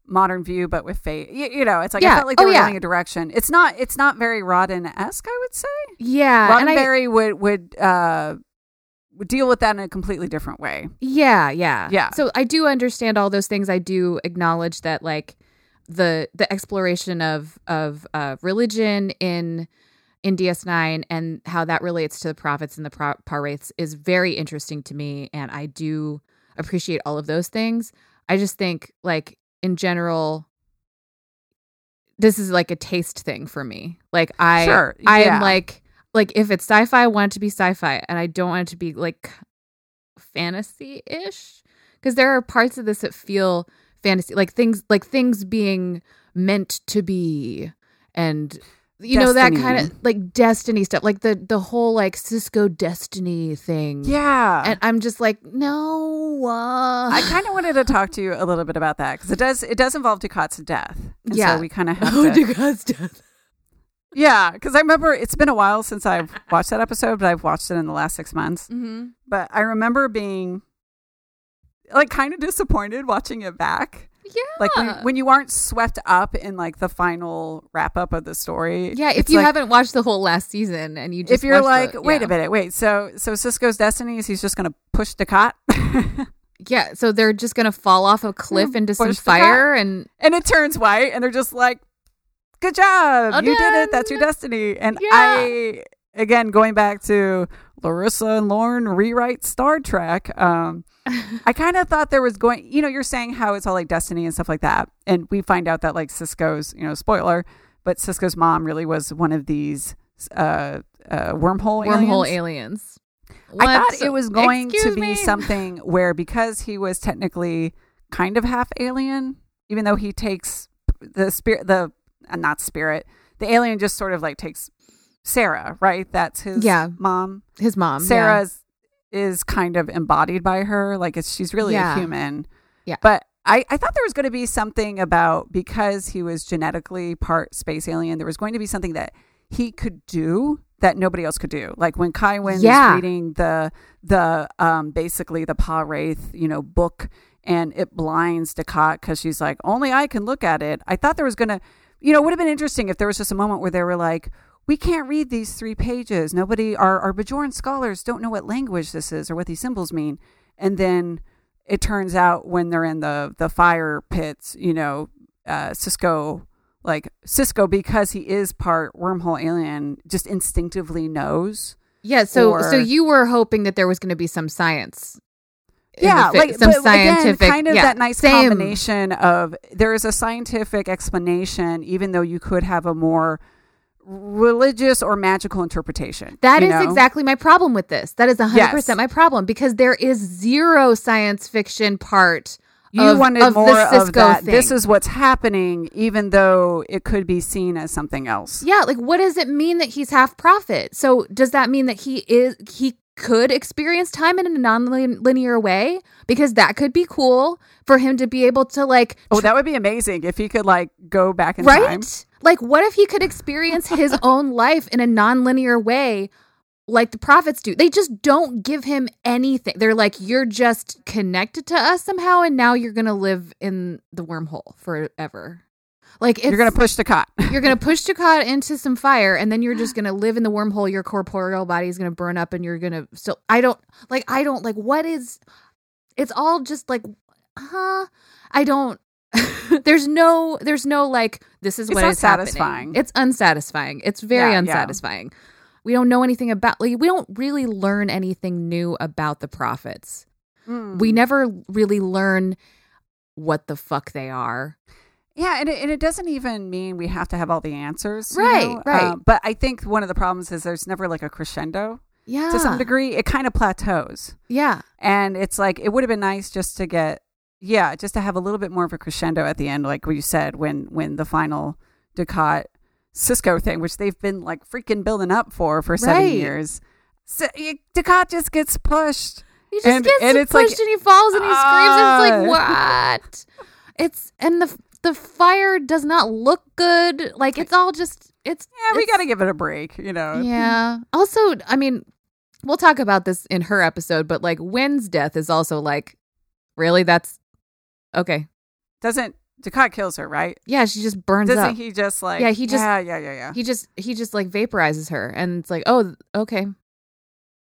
modern view, but with faith. You, you know, it's like I felt like they Oh, were yeah. going a direction. It's not. It's not very Rodden esque. I would say yeah, and I, Roddenberry would would uh, would deal with that in a completely different way. Yeah, yeah. Yeah. So I do understand all those things. I do acknowledge that like the the exploration of of uh religion in in DS9 and how that relates to the prophets and the pro- Pa Wraiths is very interesting to me and I do appreciate all of those things. I just think like in general this is like a taste thing for me. Like I Sure, I yeah. am like like if it's sci-fi, I want it to be sci-fi and I don't want it to be like fantasy-ish because there are parts of this that feel fantasy like things like things being meant to be and you know that kind of like destiny stuff like the the whole like Sisko destiny thing Yeah, and i'm just like no uh. I kind of wanted to talk to you a little bit about that because it does it does involve Dukat's death. And Yeah. so we kind of have oh to. God's death Yeah, because I remember it's been a while since I've watched that episode, but I've watched it in the last six months. mm-hmm. But I remember being like kind of disappointed watching it back. Yeah Like when, when you aren't swept up in like the final wrap up of the story. yeah if you like- haven't watched the whole last season and you just if you're like, the- wait yeah. a minute, wait, so so Sisko's destiny is he's just gonna push Dukat, yeah so they're just gonna fall off a cliff into some the fire and and it turns white, and they're just like, "Good job, Oh, you did it. That's your destiny." And Yeah. I, again, going back to Larissa and Lauren rewrite Star Trek. Um, I kind of thought there was going. You know, you're saying how it's all like destiny and stuff like that, and we find out that like Sisko's, you know, spoiler, but Sisko's mom really was one of these uh, uh, wormhole wormhole aliens. aliens I thought it was going to be me? something where because he was technically kind of half alien, even though he takes the spirit, the uh, not spirit, the alien just sort of like takes Sarah, right? That's his Yeah. mom. his mom. Sarah's is kind of embodied by her, like it's she's really Yeah. a human. Yeah. but I, I thought there was going to be something about because he was genetically part space alien, there was going to be something that he could do that nobody else could do. Like when Kai Wynn Yeah. reading the the um basically the Pa Wraith, you know, book and it blinds Dukat because she's like, only I can look at it. I thought there was gonna you know, it would have been interesting if there was just a moment where they were like, we can't read these three pages. Nobody our our Bajoran scholars don't know what language this is or what these symbols mean. And then it turns out when they're in the the fire pits, you know, uh, Sisko like Sisko because he is part wormhole alien, just instinctively knows. Yeah, so Or- so you were hoping that there was going to be some science. Yeah, fi- like some scientific again, kind of yeah, that nice same. combination of there is a scientific explanation, even though you could have a more religious or magical interpretation. That is know? exactly my problem with this. That is 100% Yes. my problem because there is zero science fiction part You of, wanted of more the of that. thing. This is what's happening, even though it could be seen as something else. Yeah, like what does it mean that he's half prophet? So does that mean that he is he could experience time in a non-linear way because that could be cool for him to be able to like Oh, that would be amazing if he could like go back in right? time. Like what if he could experience his own life in a non-linear way like the prophets do? They just don't give him anything. They're like you're just connected to us somehow and now you're going to live in the wormhole forever. Like You're gonna push the cot. you're gonna push Dukat into some fire, and then you're just gonna live in the wormhole. Your corporeal body is gonna burn up, and you're gonna still. I don't like. I don't like. What is? It's all just like, huh? I don't. there's no. There's no like. This is It's what is happening. satisfying. It's unsatisfying. It's very Yeah, yeah. unsatisfying. We don't know anything about. Like we don't really learn anything new about the prophets. Mm. We never really learn what the fuck they are. Yeah, and it, and it doesn't even mean we have to have all the answers, Right, know? right. Uh, but I think one of the problems is there's never like a crescendo Yeah. to some degree. It kind of plateaus, Yeah. and it's like it would have been nice just to get, yeah, just to have a little bit more of a crescendo at the end, like what you said when when the final Dukat Sisko thing, which they've been like freaking building up for for seven Right. years. So, Dukat just gets pushed. He just And- gets and it's like, pushed and he falls and he screams. And it's like Ah. what? It's and the the fire does not look good. Like it's all just it's Yeah, we it's- got to give it a break, you know. yeah. Also, I mean, we'll talk about this in her episode, but like Wynn's death is also like really that's okay. Doesn't Dukat kills her, right? Yeah, she just burns Doesn't up. he just like? Yeah, he just- Yeah, yeah, yeah, yeah. he just he just like vaporizes her, and it's like oh okay.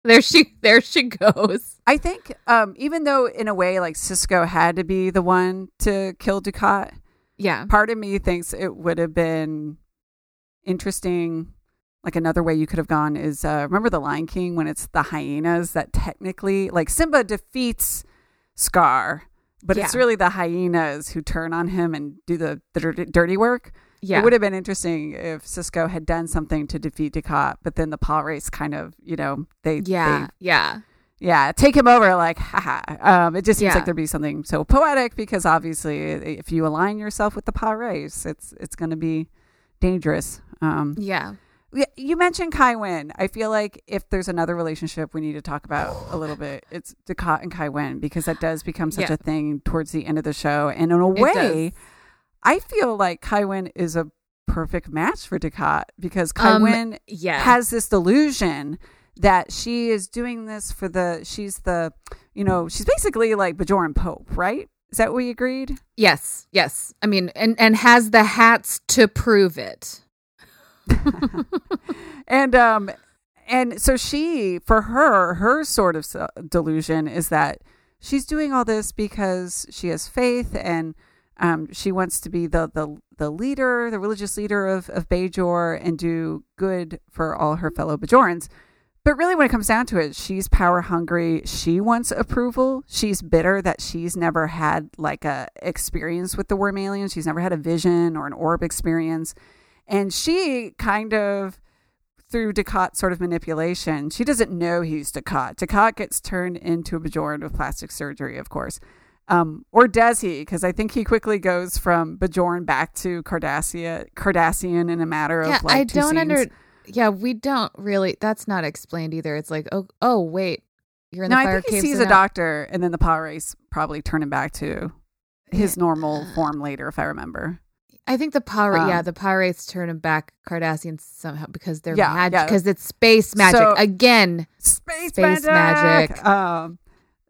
There she there she goes. I think, um, even though in a way, like Sisko had to be the one to kill Dukat, Yeah. part of me thinks it would have been interesting. Like another way you could have gone is uh, remember the Lion King when it's the hyenas that technically, like Simba defeats Scar, but it's really the hyenas who turn on him and do the, the dirty, work. Yeah. It would have been interesting if Sisko had done something to defeat Dukat, but then the Pa Wraiths kind of, you know, they, yeah. they yeah. yeah, take him over like haha. Um, it just seems Yeah. like there'd be something so poetic because obviously, if you align yourself with the Pa Wraiths, it's it's going to be dangerous. Um, Yeah. Yeah, you mentioned Kai Wynn. I feel like if there's another relationship we need to talk about a little bit, it's Dukat and Kai Wynn because that does become such Yeah. a thing towards the end of the show. And in a way. I feel like Kai Wynn is a perfect match for Dukat because Kai Um, Wynn Yeah. has this delusion that she is doing this for the she's the you know she's basically like Bajoran Pope, right? Is that what we agreed? Yes, yes. I mean, and and has the hats to prove it. and um and so she for her her sort of delusion is that she's doing all this because she has faith and um, she wants to be the, the the leader, the religious leader of, of Bajor and do good for all her fellow Bajorans. But really, when it comes down to it, she's power hungry. She wants approval. She's bitter that she's never had like a experience with the worm aliens. She's never had a vision or an orb experience. And she kind of, through Dukat sort of manipulation, she doesn't know he's Dukat. Dukat gets turned into a Bajoran with plastic surgery, of course. Um, or does he? Because I think he quickly goes from Bajoran back to Cardassia, Cardassian in a matter of yeah, like I two don't scenes. under. Yeah, we don't really. That's not explained either. It's like, oh, oh, wait, you're in No, the I think he sees a doctor, and then the Pa Wraiths probably turn him back to his normal form later, if I remember. I think the power, Um, yeah, the Pa Wraiths turn him back Cardassians somehow because they're Yeah, magic yeah. because it's space magic So- again. Space, Space magic. magic. Um,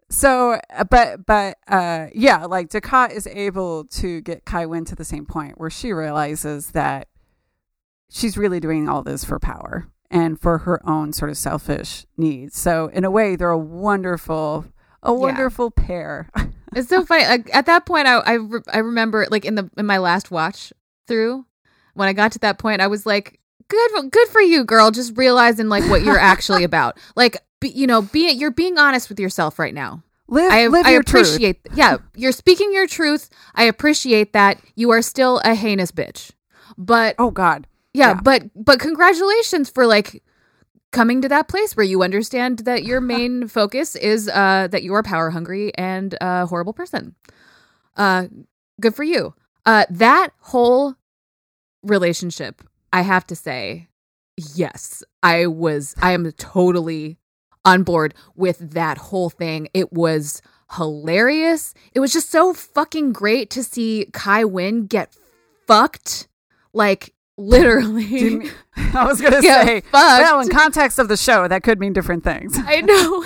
so, uh, but but uh, yeah, like Dukat is able to get Kai Wynn to the same point where she realizes that she's really doing all this for power and for her own sort of selfish needs. So, in a way, they're a wonderful, a wonderful pair. It's so funny. Like, at that point, I I, re- I remember like in the in my last watch through when I got to that point, I was like, good good for you, girl. Just realizing like what you're actually about. Like, be, you know, be you're being honest with yourself right now. live, I live I your truth. appreciate. Yeah, you're speaking your truth. I appreciate that. You are still a heinous bitch, but Oh God, yeah, Yeah. but but congratulations for like coming to that place where you understand that your main focus is uh that you are power hungry and a horrible person. Uh good for you. Uh that whole relationship, I have to say, yes, I was I am totally on board with that whole thing. It was hilarious. It was just so fucking great to see Kai Wynn get fucked. Like literally. Do you mean- I was gonna say. fucked. Well, in context of the show, that could mean different things. I know.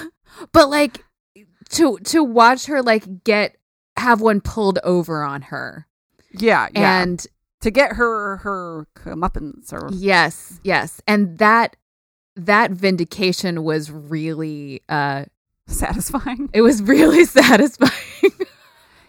But like to to watch her like get have one pulled over on her. Yeah, yeah. And to get her her comeuppance or yes, yes. And that that vindication was really uh satisfying. it was really satisfying.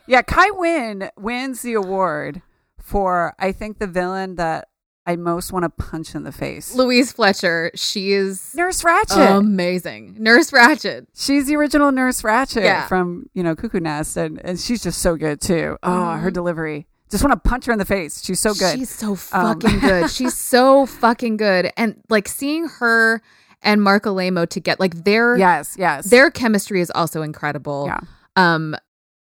Yeah, Kai Wynn wins the award for I think the villain that I most want to punch in the face. Louise Fletcher, she is Nurse Ratched. amazing. Nurse Ratched. she's the original Nurse Ratched Yeah. from you know Cuckoo Nest, and and she's just so good too. Oh, her Mhm. delivery. Just want to punch her in the face. She's so good. She's so Um, fucking good. She's so fucking good. And like seeing her and Mark Alaimo to get like their yes, yes. their chemistry is also incredible. Yeah. Um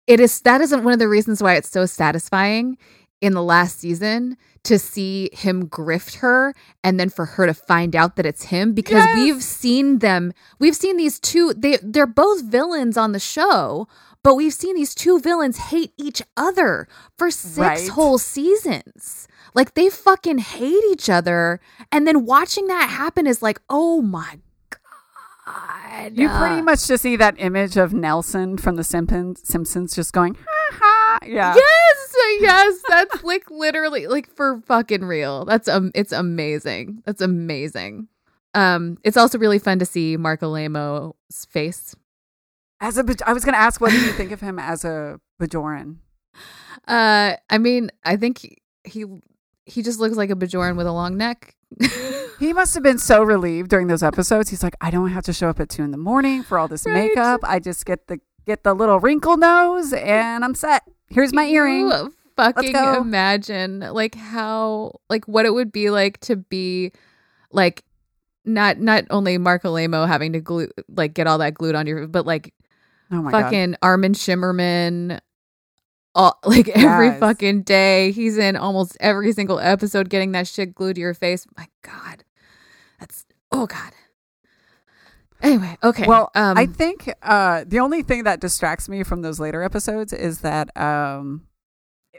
it is that isn't one of the reasons why it's so satisfying in the last season to see him grift her and then for her to find out that it's him because Yes. we've seen them we've seen these two they they're both villains on the show but we've seen these two villains hate each other for six Right. whole seasons like they fucking hate each other and then watching that happen is like oh my god you pretty much just see that image of Nelson from the Simpsons, Simpsons just going, ha ha. Yeah. Yes, yes, that's like literally like for fucking real. That's um, it's amazing. That's amazing. Um, it's also really fun to see Mark Alaimo's face. As a, I was going to ask, what do you think of him as a Bajoran? Uh, I mean, I think he he, he just looks like a Bajoran with a long neck. He must have been so relieved during those episodes. He's like, I don't have to show up at two in the morning for all this Right. makeup. I just get the get the little wrinkle nose, and I'm set. Here's my earring. Fucking imagine like how like what it would be like to be like not not only Mark Alaimo having to glue like get all that glued on your but like Oh my god! fucking Armin Shimerman all like every Yes. fucking day. He's in almost every single episode getting that shit glued to your face. My god. That's oh god. Anyway, okay. Well, um I think uh, the only thing that distracts me from those later episodes is that um,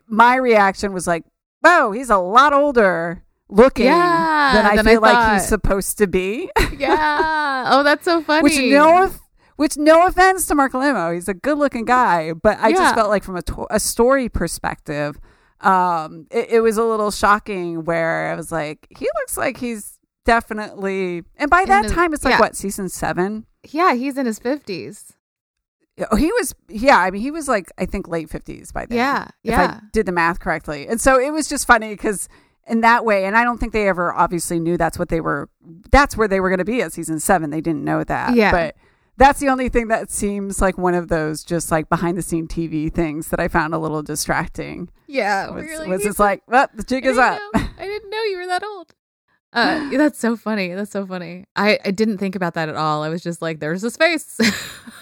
my reaction was like, "Whoa, he's a lot older looking Yeah, than I than I feel like he's supposed to be." yeah. Oh, that's so funny. which no, which no offense to Mark Alaimo, he's a good-looking guy, but I Yeah. just felt like from a, to- a story perspective, um, it, it was a little shocking where I was like, he looks like he's definitely, and by In that the- time, it's like yeah. what season seven. Yeah, he's in his 50s. Oh, he was, yeah. I mean, he was like, I think late fifties by then. Yeah, if yeah. I did the math correctly. And so it was just funny because in that way, and I don't think they ever obviously knew that's what they were. That's where they were going to be at season seven. They didn't know that. Yeah. but. That's the only thing that seems like one of those just like behind the scene TV things that I found a little distracting. Yeah. Was, we're was just like, well, the jig is up. know- I didn't know you were that old. Uh, that's so funny. That's so funny. I, I didn't think about that at all. I was just like, there's his face.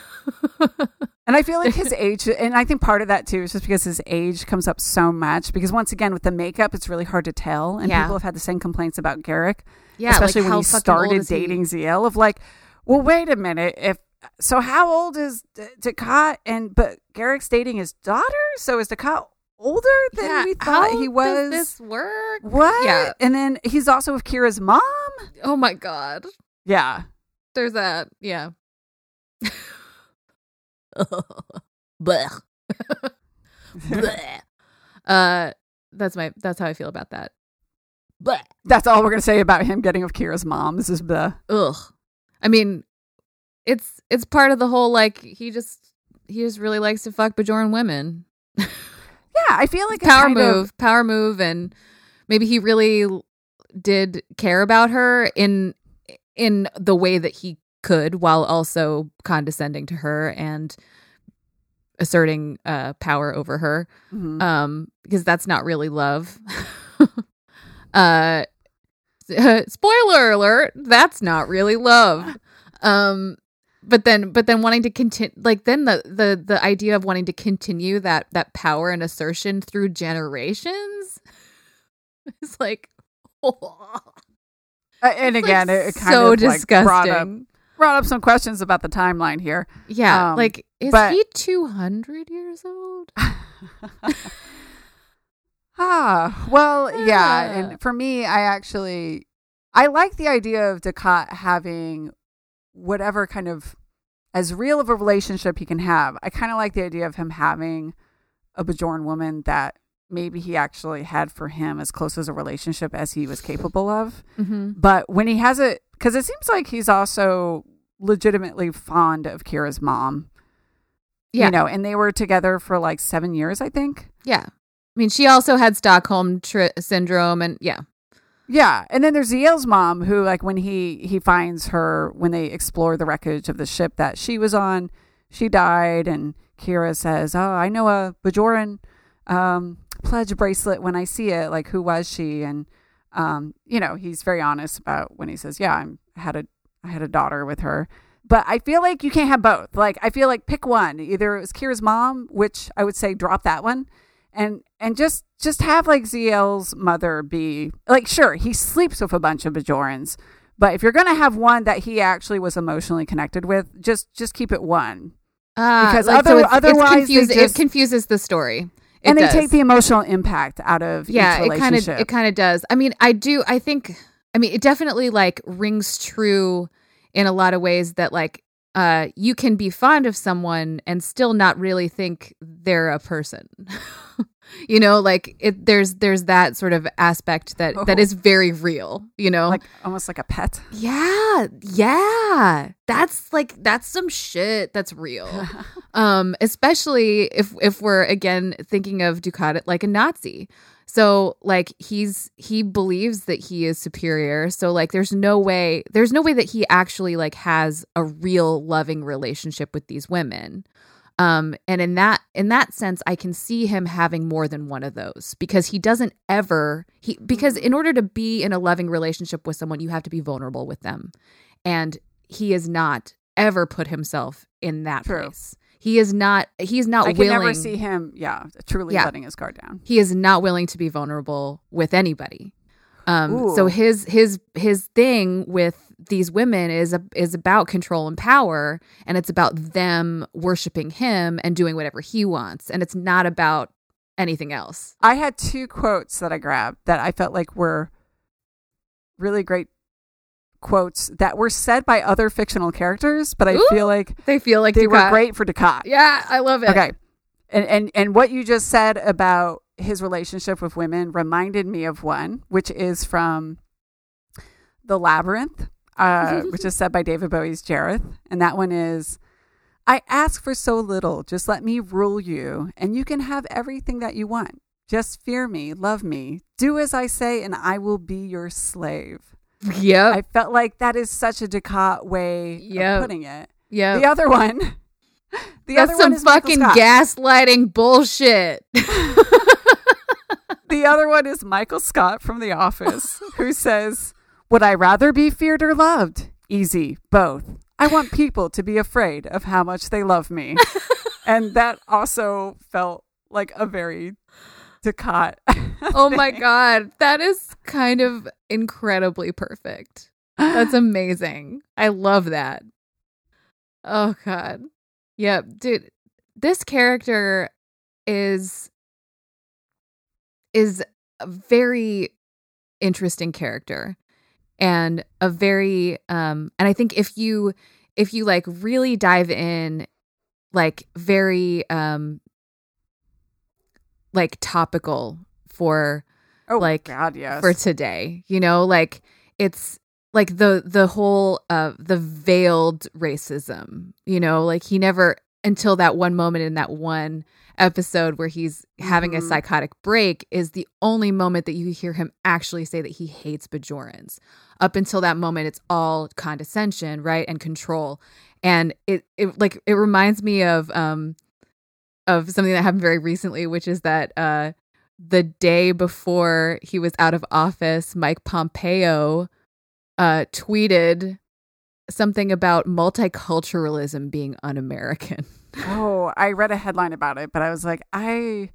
And I feel like his age, and I think part of that too is just because his age comes up so much. Because once again, with the makeup, it's really hard to tell. And Yeah. people have had the same complaints about Garak, yeah, especially like when he started is he? dating Ziyal. Of like, well, wait a minute, if so how old is D- Dukat? And but Garak's dating his daughter. So is Dukat older than Yeah, we thought he was? Does this work? what? Yeah. And then he's also with Kira's mom. Oh my god. Yeah. There's that. Yeah. Blech. Blech. Uh, that's my. That's how I feel about that. Blech. That's all we're gonna say about him getting of Kira's mom. This is the Ugh. I mean, it's it's part of the whole like he just he just really likes to fuck Bajoran women. yeah. I feel like a power kind of- move, power move, and maybe he really did care about her in in the way that he could, while also condescending to her and asserting uh, power over her. Mhm. Um, because that's not really love. uh, spoiler alert: that's not really love. Um, but then, but then wanting to continue, like then the the the idea of wanting to continue that that power and assertion through generations is like, Uh, and It's, again, like, it, it kind so of like, brought up disgusting. Brought up some questions about the timeline here. yeah, Um, like is but- he two hundred years old? ah, well, yeah. Yeah. And for me, I actually I like the idea of Dukat having whatever kind of as real of a relationship he can have. I kind of like the idea of him having a Bajoran woman that maybe he actually had for him as close as a relationship as he was capable of. Mm-hmm. But when he has it, because it seems like he's also legitimately fond of Kira's mom. Yeah. You know, and they were together for like seven years, I think. Yeah. I mean, she also had Stockholm tri- syndrome, and yeah, Yeah, and then there's Yale's mom, who like when he he finds her when they explore the wreckage of the ship that she was on, she died, and Kira says, "Oh, I know a Bajoran um, pledge bracelet when I see it. Like, who was she?" And um, you know, he's very honest about when he says, "Yeah, I'm, I had a I had a daughter with her." But I feel like you can't have both. Like, I feel like pick one. Either it was Kira's mom, which I would say drop that one, and and just just have like Ziyal's mother be like sure he sleeps with a bunch of Bajorans, but if you're gonna have one that he actually was emotionally connected with, just just keep it one. uh, Because like, so it's, otherwise it's confusing. just- it confuses the story. And they does. take the emotional impact out of yeah, each it kind of it kind of does. I mean, I do. I think. I mean, it definitely like rings true in a lot of ways that like uh you can be fond of someone and still not really think they're a person. you know, like it there's there's that sort of aspect that that Oh. is very real, you know. like almost like a pet. Yeah, yeah. That's like that's some shit that's real. um especially if if we're again thinking of Dukat like a Nazi. So like he's he believes that he is superior. So like there's no way there's no way that he actually like has a real loving relationship with these women. Um and in that in that sense I can see him having more than one of those because he doesn't ever he because in order to be in a loving relationship with someone you have to be vulnerable with them. And he has not ever put himself in that True. place. He is not he's not I can never see him, yeah, truly Yeah. letting his guard down. he is not willing to be vulnerable with anybody. Um, so his his his thing with these women is a, is about control and power, and it's about them worshiping him and doing whatever he wants, and it's not about anything else. I had two quotes that I grabbed that I felt like were really great quotes that were said by other fictional characters, but I Ooh. feel like They feel like they were great for Dukat. Yeah, I love it. Okay. And, and and what you just said about his relationship with women reminded me of one, which is from The Labyrinth, uh, which is said by David Bowie's Jareth. And that one is I ask for so little, just let me rule you, and you can have everything that you want. Just fear me, love me, do as I say, and I will be your slave. Yeah. I felt like that is such a Dukat way Yep. of putting it. Yeah. The other one, the That's other some one is fucking gaslighting bullshit. The other one is Michael Scott from The Office, who says, Would I rather be feared or loved? Easy, both. I want people to be afraid of how much they love me. and that also felt like a very Dukat. oh my god, that is kind of incredibly perfect. That's amazing. I love that. Oh god. Yep, dude. This character is is a very interesting character and a very um and I think if you if you like really dive in like very um like topical for Oh, Like, God, yes. for today you know like it's like the the whole uh the veiled racism you know like he never until that one moment in that one episode where he's having a Mhm. psychotic break is the only moment that you hear him actually say that he hates bajorans up until that moment it's all condescension right and control and it, it like it reminds me of um of something that happened very recently which is that uh the day before he was out of office, Mike Pompeo uh, tweeted something about multiculturalism being un-American. Oh, I read a headline about it, but I was like, I,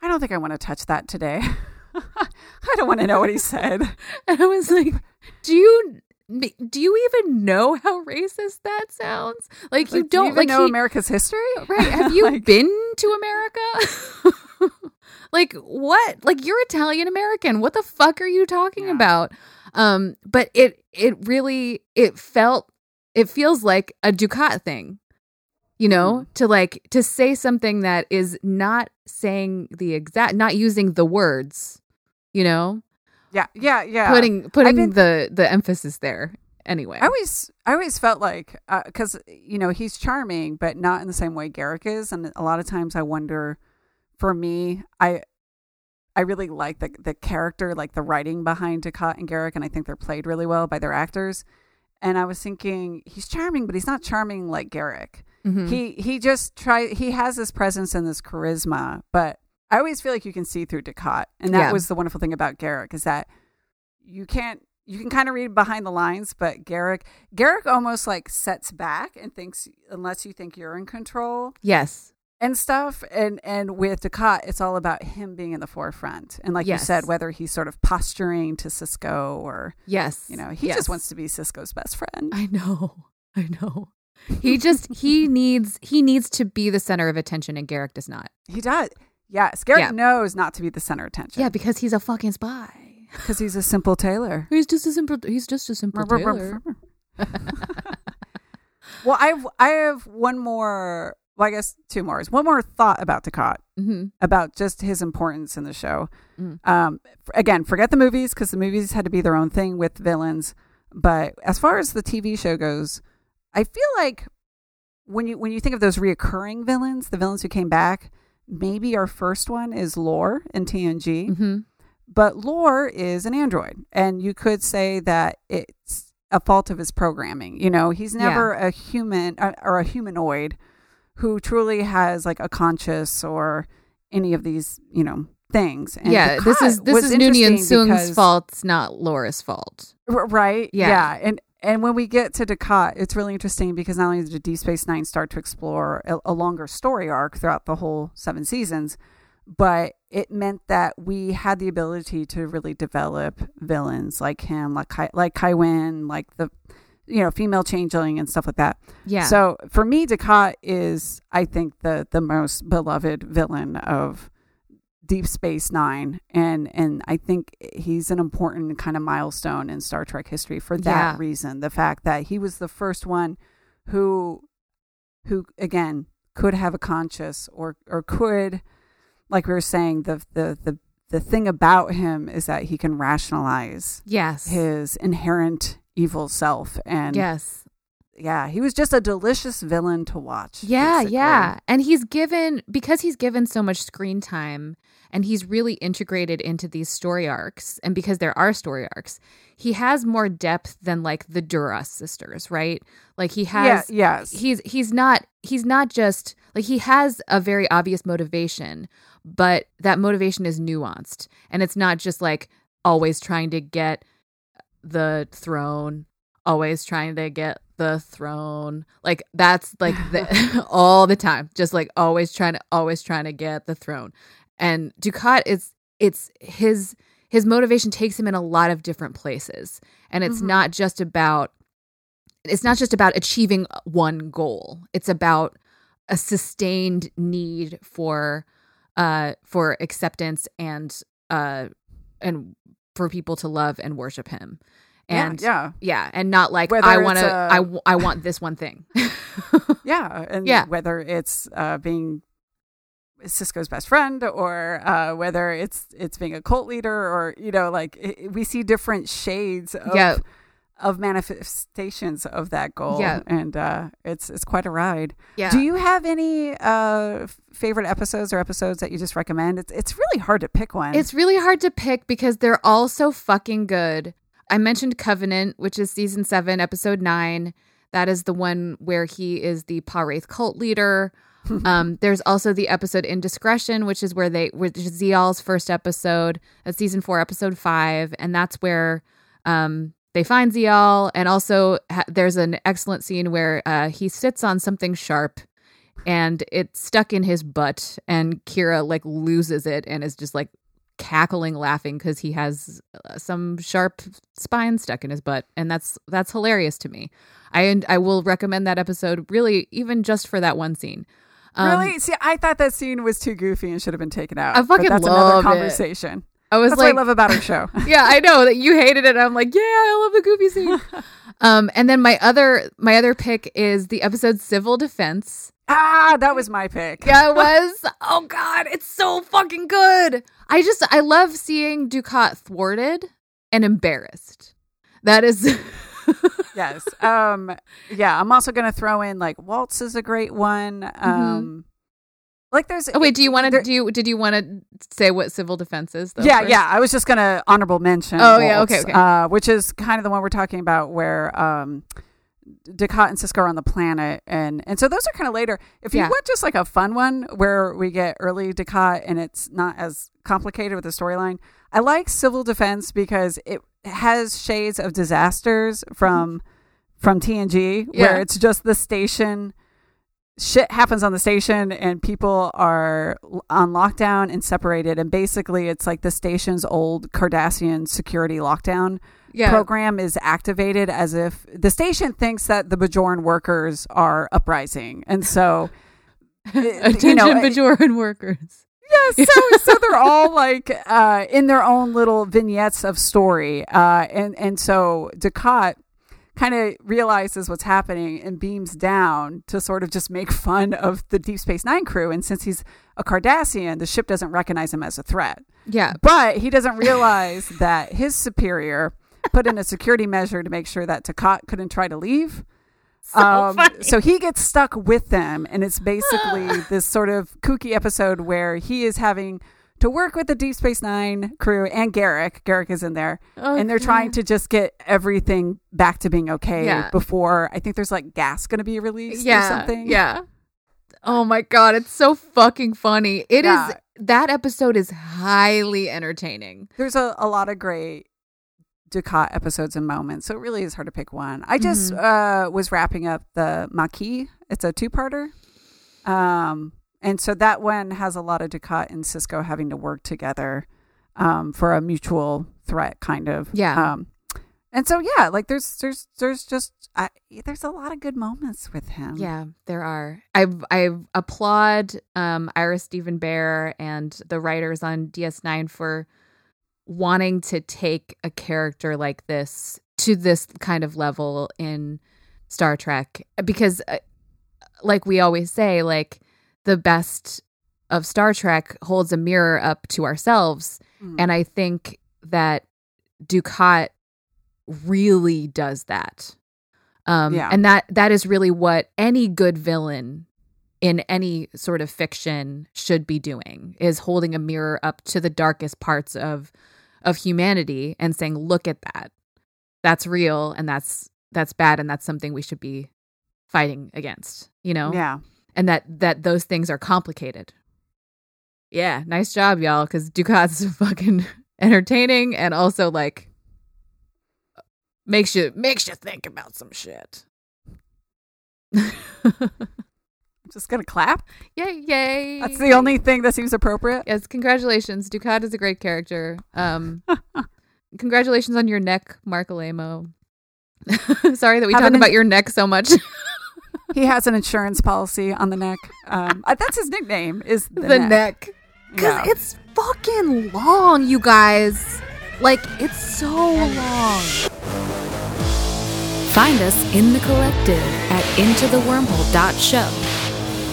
I don't think I want to touch that today. I don't want to know what he said. And I was like, "Do you do you even know how racist that sounds? Like you Like, do don't even like know he- America's history, Right. Have you Like, been to America? like what? Like you're Italian American. What the fuck are you talking Yeah. about? Um but it it really it felt it feels like a Dukat thing. You know, Mm-hmm. to like to say something that is not saying the exact not using the words, you know? Yeah, yeah, yeah. Putting putting been- the the emphasis there. Anyway. I always, I always felt like because you know he's charming, but not in the same way Garak is, and a lot of times I wonder. For me, I, I really like the the character, like the writing behind Dukat and Garak, and I think they're played really well by their actors. And I was thinking he's charming, but he's not charming like Garak. Mhm. He he just try he has this presence and this charisma, but I always feel like you can see through Dukat, and that Yeah. was the wonderful thing about Garak is that you can't you can kind of read behind the lines, but Garak Garak almost like sets back and thinks unless you think you're in control yes. And stuff, and and with Dukat, it's all about him being in the forefront, and like you said, whether he's sort of posturing to Sisko or Yes. you know he Yes. just wants to be Sisko's best friend. I know. I know. He just he needs he needs to be the center of attention and Garak does not. He does. Yes, Garak Yeah. knows not to be the center of attention. Yeah, because he's a fucking spy. because he's a simple tailor. He's just a simple he's just a simple tailor. well, I've I have one more. Well, I guess two more. One more thought about Dukat hmm about just his importance in the show. Mm. Um, again, forget the movies because the movies had to be their own thing with villains. But as far as the TV show goes, I feel like when you when you think of those reoccurring villains, the villains who came back, maybe our first one is Lore in TNG. hmm But Lore is an android, and you could say that it's a fault of his programming. You know, he's Yeah. never a human uh, or a humanoid who truly has like a conscious or any of these, you know, things. And yeah, this is this is interesting Soong's fault, it's not Lore's fault. R- right? Yeah. Yeah. And and when we get to Dukat, it's really interesting because not only did Deep Space Nine start to explore a, a longer story arc throughout the whole seven seasons, but it meant that we had the ability to really develop villains like him, like Kai, like Kai Wynn, like the you know female changeling and stuff like that. Yeah. So for me, Dukat is I think the the most beloved villain of Deep Space Nine, and and I think he's an important kind of milestone in Star Trek history for that Yeah. reason. The fact that he was the first one who who again could have a conscious or or could like we were saying the the the the thing about him is that he can rationalize yes. his inherent evil self and yes. yeah, he was just a delicious villain to watch. Yeah, basically. yeah. And he's given because he's given so much screen time and he's really integrated into these story arcs and because there are story arcs, he has more depth than like the Duras sisters, right? Like he has yeah, yes. he's he's not he's not just like he has a very obvious motivation, but that motivation is nuanced and it's not just like always trying to get the throne, always trying to get the throne. Like that's like the, all the time, just like always trying to always trying to get the throne. And Dukat is it's his his motivation takes him in a lot of different places and it's Mhm. not just about it's not just about achieving one goal. It's about a sustained need for uh for acceptance and uh and for people to love and worship him. And yeah, yeah, and not like Whether I want to a- I, w- I want this one thing. yeah, and Yeah. whether it's uh, being Sisko's best friend or uh, whether it's it's being a cult leader or you know like i we see different shades of Yeah. Of manifestations of that goal Yeah. and uh, it's it's quite a ride. yeah. Do you have any uh, favorite episodes or episodes that you just recommend? It's it's really hard to pick one. It's really hard to pick because they're all so fucking good. I mentioned Covenant, which is season seven, episode nine. That is the one where he is the Pa Wraith cult leader. um, there's also the episode Indiscretion, which is where they, which is Ziyal's first episode. That's season four, episode five, and that's where um, they find Ziyal. And also, ha- there's an excellent scene where uh, he sits on something sharp, and it's stuck in his butt, and Kira like loses it and is just like cackling laughing because he has uh, some sharp spine stuck in his butt and that's that's hilarious to me i and i will recommend that episode really even just for that one scene Um, really see. I thought that scene was too goofy and should have been taken out. I but fucking that's love another it. I was That's like what I love about our show. yeah i know that you hated it i'm like yeah i love the goofy scene um and then my other my other pick is the episode civil defense ah, that was my pick. yeah it was oh god it's so fucking good i just i love seeing dukat thwarted and embarrassed that is yes. Um yeah, I'm also gonna throw in like Waltz is a great one. Um like there's Mm-hmm. Oh wait, do you want to do? You, did you want to say what civil defense is? Though, yeah, first? yeah. I was just gonna honorable mention. Oh, yeah, okay, okay. Uh, which is kind of the one we're talking about, where um, Dukat and Sisko are on the planet, and and so those are kind of later. If you Yeah. want just like a fun one where we get early Dukat and it's not as complicated with the storyline, I like Civil Defense because it has shades of disasters from from TNG, Yeah. where it's just the station shit happens on the station and people are on lockdown and separated and basically it's like the station's old Cardassian security lockdown yeah. program is activated as if the station thinks that the Bajoran workers are uprising and so Attention, you know, Bajoran workers. yeah, so so they're all like uh, in their own little vignettes of story, uh, and and so Dukat kind of realizes what's happening and beams down to sort of just make fun of the Deep Space Nine crew. And since he's a Cardassian, the ship doesn't recognize him as a threat. Yeah, But he doesn't realize that his superior put in a security measure to make sure that Dukat couldn't try to leave. so Um, so he gets stuck with them, and it's basically this sort of kooky episode where he is having to work with the Deep Space Nine crew and Garak. Garak is in there, and they're trying to just get everything back to being okay Yeah. before I think there's like gas going to be released or yeah, something. yeah. Oh my god, it's so fucking funny. It is Yeah. that episode is highly entertaining. there's a, a lot of great Dukat episodes and moments, so it really is hard to pick one. I just uh, was wrapping up the Maquis. It's a two-parter, um, and so that one has a lot of Dukat and Sisko having to work together um, for a mutual threat, kind of. Yeah. Um, and so yeah, like there's there's there's just I, there's a lot of good moments with him. Yeah, there are. I I applaud um, Ira Steven Behr and the writers on DS9 for wanting to take a character like this to this kind of level in Star Trek because uh, like we always say like the best of Star Trek holds a mirror up to ourselves Mm. and I think that Dukat really does that. Um, Yeah. And that that is really what any good villain in any sort of fiction should be doing is holding a mirror up to the darkest parts of of humanity and saying, "Look at that. That's real, and that's that's bad, and that's something we should be fighting against." You know, yeah. And that that those things are complicated. Yeah, nice job, y'all. Because Dukat's fucking entertaining and also like makes you makes you think about some shit. I'm just gonna clap. yay! Yay! That's the only thing that seems appropriate. Yes, congratulations. Dukat is a great character. Um, congratulations on your neck, Mark Alaimo. Sorry that we Have talk an about your neck so much. He has an insurance policy on the neck. Um, that's his nickname. Is the, the neck? neck. Because Yeah. it's fucking long, you guys. Like, it's so long. Find us in the collective at intothewormhole.show.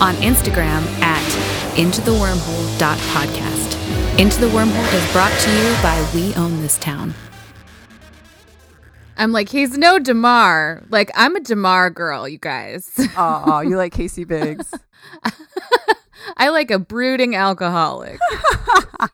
On Instagram at intothewormhole.podcast. Into the Wormhole is brought to you by We Own This Town. I'm like, he's no Damar. Like, I'm a Damar girl, you guys. Oh, you like Casey Biggs? I like a brooding alcoholic.